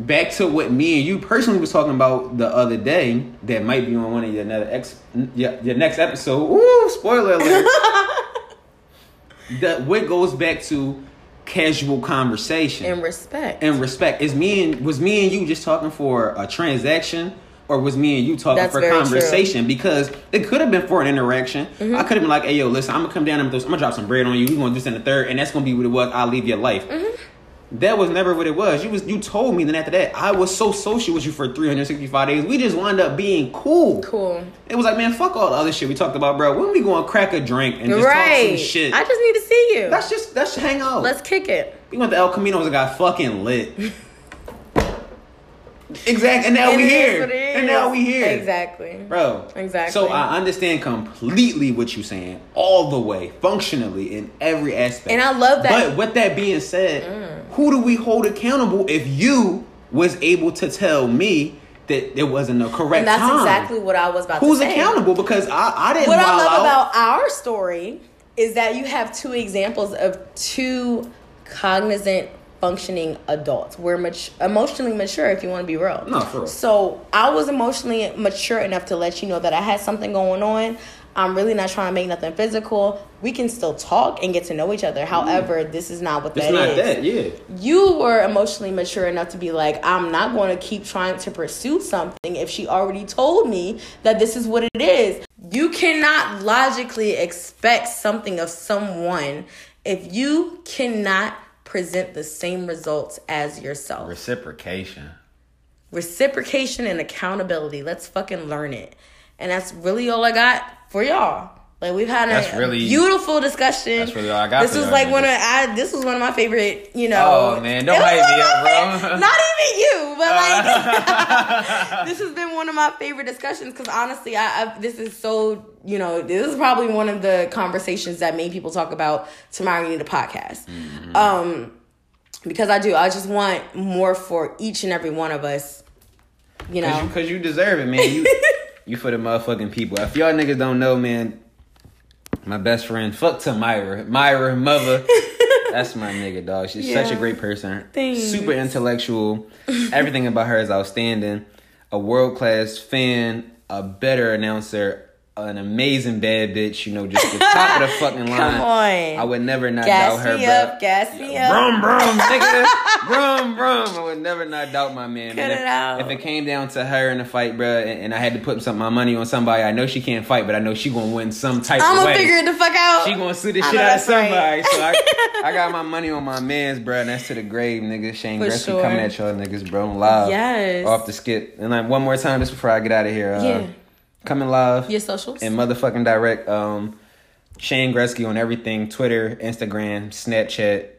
back to what me and you personally was talking about the other day that might be on one of your another ex your, your next episode. Ooh, spoiler alert. <laughs> that what goes back to casual conversation And respect. and respect. Is me and was me and you just talking for a transaction? Or was me and you talking That's for very true. Mm-hmm. conversation? Because it could have been for an interaction. I could have been like, "Hey, yo, listen, I'm gonna come down. I'm gonna, I'm gonna drop some bread on you. We gonna do this in the third, and that's gonna be what it was. I'll leave your life." Mm-hmm. That was never what it was. You was you told me. Then after that, I was so social with you for 365 days. We just wound up being cool. cool. It was like, man, fuck all the other shit we talked about, bro. When we gonna crack a drink and just talk some shit? I just need to see you. Let's just let's hang out. Let's kick it. we went to El Camino and got fucking lit. <laughs> Exactly. And now And we here. And now we here. Exactly. Bro. Exactly. So I understand completely what you're saying, all the way, functionally, in every aspect. And I love that- Mm. But with that being said, who do we hold accountable if you was able to tell me that there wasn't a correct And that's time? exactly what I was about Who's to say. Who's accountable? Because I, I didn't What I love out. about our story is that you have two examples of two cognizant functioning adults. We're much emotionally mature if you want to be real. No, for real. So I was emotionally mature enough to let you know that I had something going on. I'm really not trying to make nothing physical. We can still talk and get to know each other. Mm. However, this is not what that is. it's is that, yeah. you were emotionally mature enough to be like, I'm not going to keep trying to pursue something if she already told me that this is what it is. You cannot logically expect something of someone if you cannot present the same results as yourself. Reciprocation. Reciprocation and accountability. Let's fucking learn it. And that's really all I got for y'all. Like we've had That's a really- beautiful discussion. That's really all I got This was like one of. I, this was one of my favorite. You know, Oh, man, don't hype me up, bro. Not even you, but <laughs> like <laughs> this has been one of my favorite discussions because honestly, I, I this is so you know this is probably one of the conversations that made people talk about tomorrow. You need a podcast. Mm-hmm. Um, because I do. I just want more for each and every one of us. You know, Cause you, you deserve it, man. You, <laughs> you for the motherfucking people. If y'all niggas don't know, man, my best friend, fuck to Myra, Myra mother. <laughs> That's my nigga, dog. She's such a great person. Thanks. Super intellectual. Everything about her is outstanding. A world class fan, a better announcer, an amazing bad bitch. You know, just the top of the <laughs> fucking line. Come on. I would never not gas doubt her, me bro. up, gas me up. Brum brum, nigga. <laughs> brum brum. I would never not doubt my man. Cut man. If, it out. if it came down to her in a fight, bro, and, and I had to put some my money on somebody, I know she can't fight, but I know she gonna win some type of fight. I'm gonna figure it the fuck out. she gonna sue the shit out of that's right. somebody. So I, <laughs> I got my money on my man's, bro, and that's to the grave, nigga. Shane For Gretzky sure. coming at y'all niggas, bro, live. Yes. Off the skip. And like one more time, just before I get out of here. Uh, Yeah. Coming live Your socials. and motherfucking direct. Um, Shane Gretzky on everything: Twitter, Instagram, Snapchat.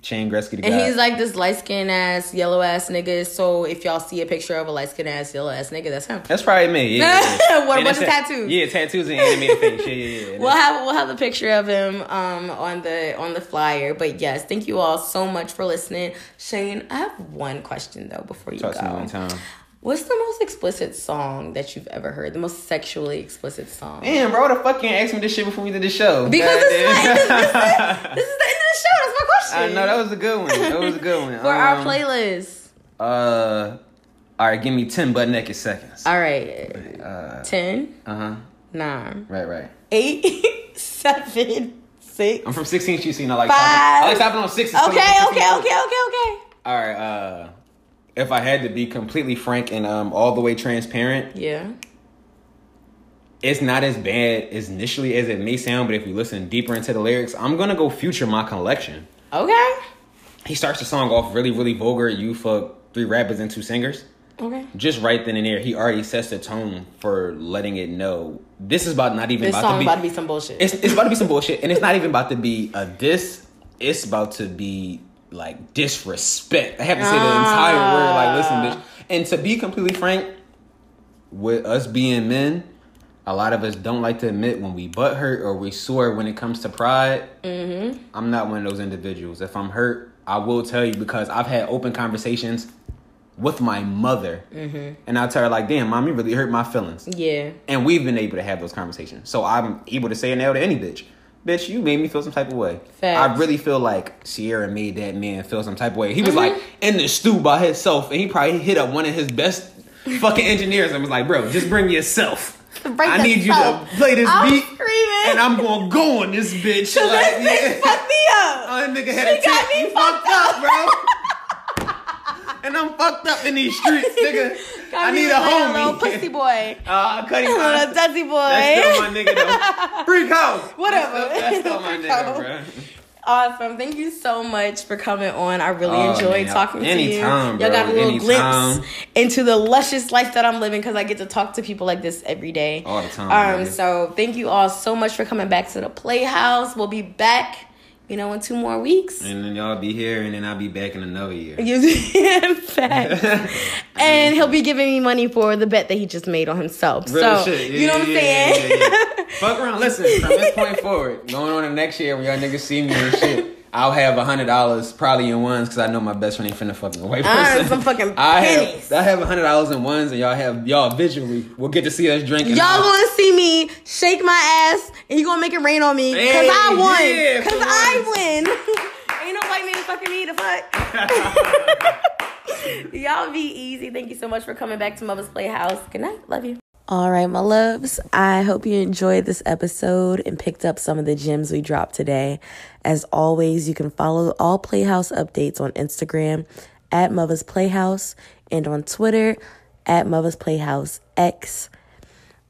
Shane Gretzky the And he's like this light skinned ass, yellow ass nigga. So if y'all see a picture of a light skinned ass, yellow ass nigga, that's him. That's probably me. Yeah, yeah. <laughs> What- it's his tattoos? Yeah, tattoos and animated face. Yeah, yeah, yeah. <laughs> We'll have we'll have a picture of him um on the on the flyer. But yes, thank you all so much for listening. Shane, I have one question though before you Talk to me go. time. What's the most explicit song that you've ever heard? The most sexually explicit song? Damn, bro, the fuck can't ask me this shit before we did the show. Because this is, my, this, this, is, this is the end of the show. That's my question. I know that was a good one. That was a good one. for our Um, playlist. Uh, all right, give me ten butt naked seconds. All right, Uh, ten, uh huh. nine, Right, right. eight, <laughs> seven, six. I'm from 16th Street, so you know, like Five. I like stopping on six. Okay, okay, okay, okay, okay. All right. Uh, if I had to be completely frank and um all the way transparent, Yeah. it's not as bad as initially as it may sound. But if you listen deeper into the lyrics, I'm gonna go future my collection. Okay. He starts the song off really, really vulgar. You fuck three rappers and two singers. Okay. Just right then and there, he already sets the tone for letting it know this is about not even This about song to be. about to be some bullshit. it's, it's about to be some bullshit, and it's not even about to be a diss. It's about to be like disrespect. I have to say the entire word. Like, listen, bitch. And to be completely frank, with us being men, a lot of us don't like to admit when we butt hurt or we sore when it comes to pride. Mm-hmm. I'm not one of those individuals. If I'm hurt, I will tell you because I've had open conversations with my mother, Mm-hmm. and I tell her like, "Damn, mom, you really hurt my feelings." yeah. And we've been able to have those conversations. So I'm able to say it now to any bitch. Bitch, you made me feel some type of way. Facts. I really feel like Ciara made that man feel some type of way. He was Mm-hmm. like in the stew by himself, and he probably hit up one of his best fucking engineers and was like, bro, just bring yourself. <laughs> Bring I need you to play this I'm beat, screaming. and I'm gonna go on this bitch. <laughs> Cause Like, this bitch yeah. fucked me up. Oh, that nigga had She a got tip. me You fucked up, bro. <laughs> and I'm fucked up in these streets, <laughs> nigga. I need a my Little homie. pussy boy. <laughs> Ah, Cuddy. <laughs> Little dusty boy. That's still my nigga though. Freak house. Whatever. That's still, that's still my nigga, bro. Awesome. Thank you so much for coming on. I really Oh, enjoyed man. talking Anytime, to you. Y'all got a little Anytime. glimpse into the luscious life that I'm living because I get to talk to people like this every day. All the time, Um, so thank you all so much for coming back to the Playhouse. We'll be back you know, in two more weeks. And then y'all be here, and then I'll be back in another year. in <laughs> fact. <laughs> and he'll be giving me money for the bet that he just made on himself. Real so, shit. Yeah, you know what I'm yeah, saying? Fuck around. Listen, from this point forward, <laughs> going on to next year when y'all niggas see me and shit. I'll have a hundred dollars probably in ones because I know my best friend ain't finna fucking white person. I earned some fucking <laughs> I pennies. have I have a hundred dollars in ones and y'all have y'all visually will get to see us drinking. Y'all gonna see me shake my ass and you gonna make it rain on me because Hey, I won. yeah, Because I win. <laughs> Ain't no white man fucking me the fuck. <laughs> Y'all be easy. Thank you so much for coming back to Mother's Playhouse. Good night. Love you. All right, my loves. I hope you enjoyed this episode and picked up some of the gems we dropped today. As always, you can follow all Playhouse updates on Instagram at Mother's Playhouse and on Twitter at Mother's Playhouse X.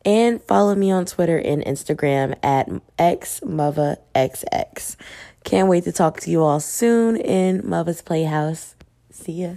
And follow me on Twitter and Instagram at xmotherxx. Can't wait to talk to you all soon in Mother's Playhouse. See ya.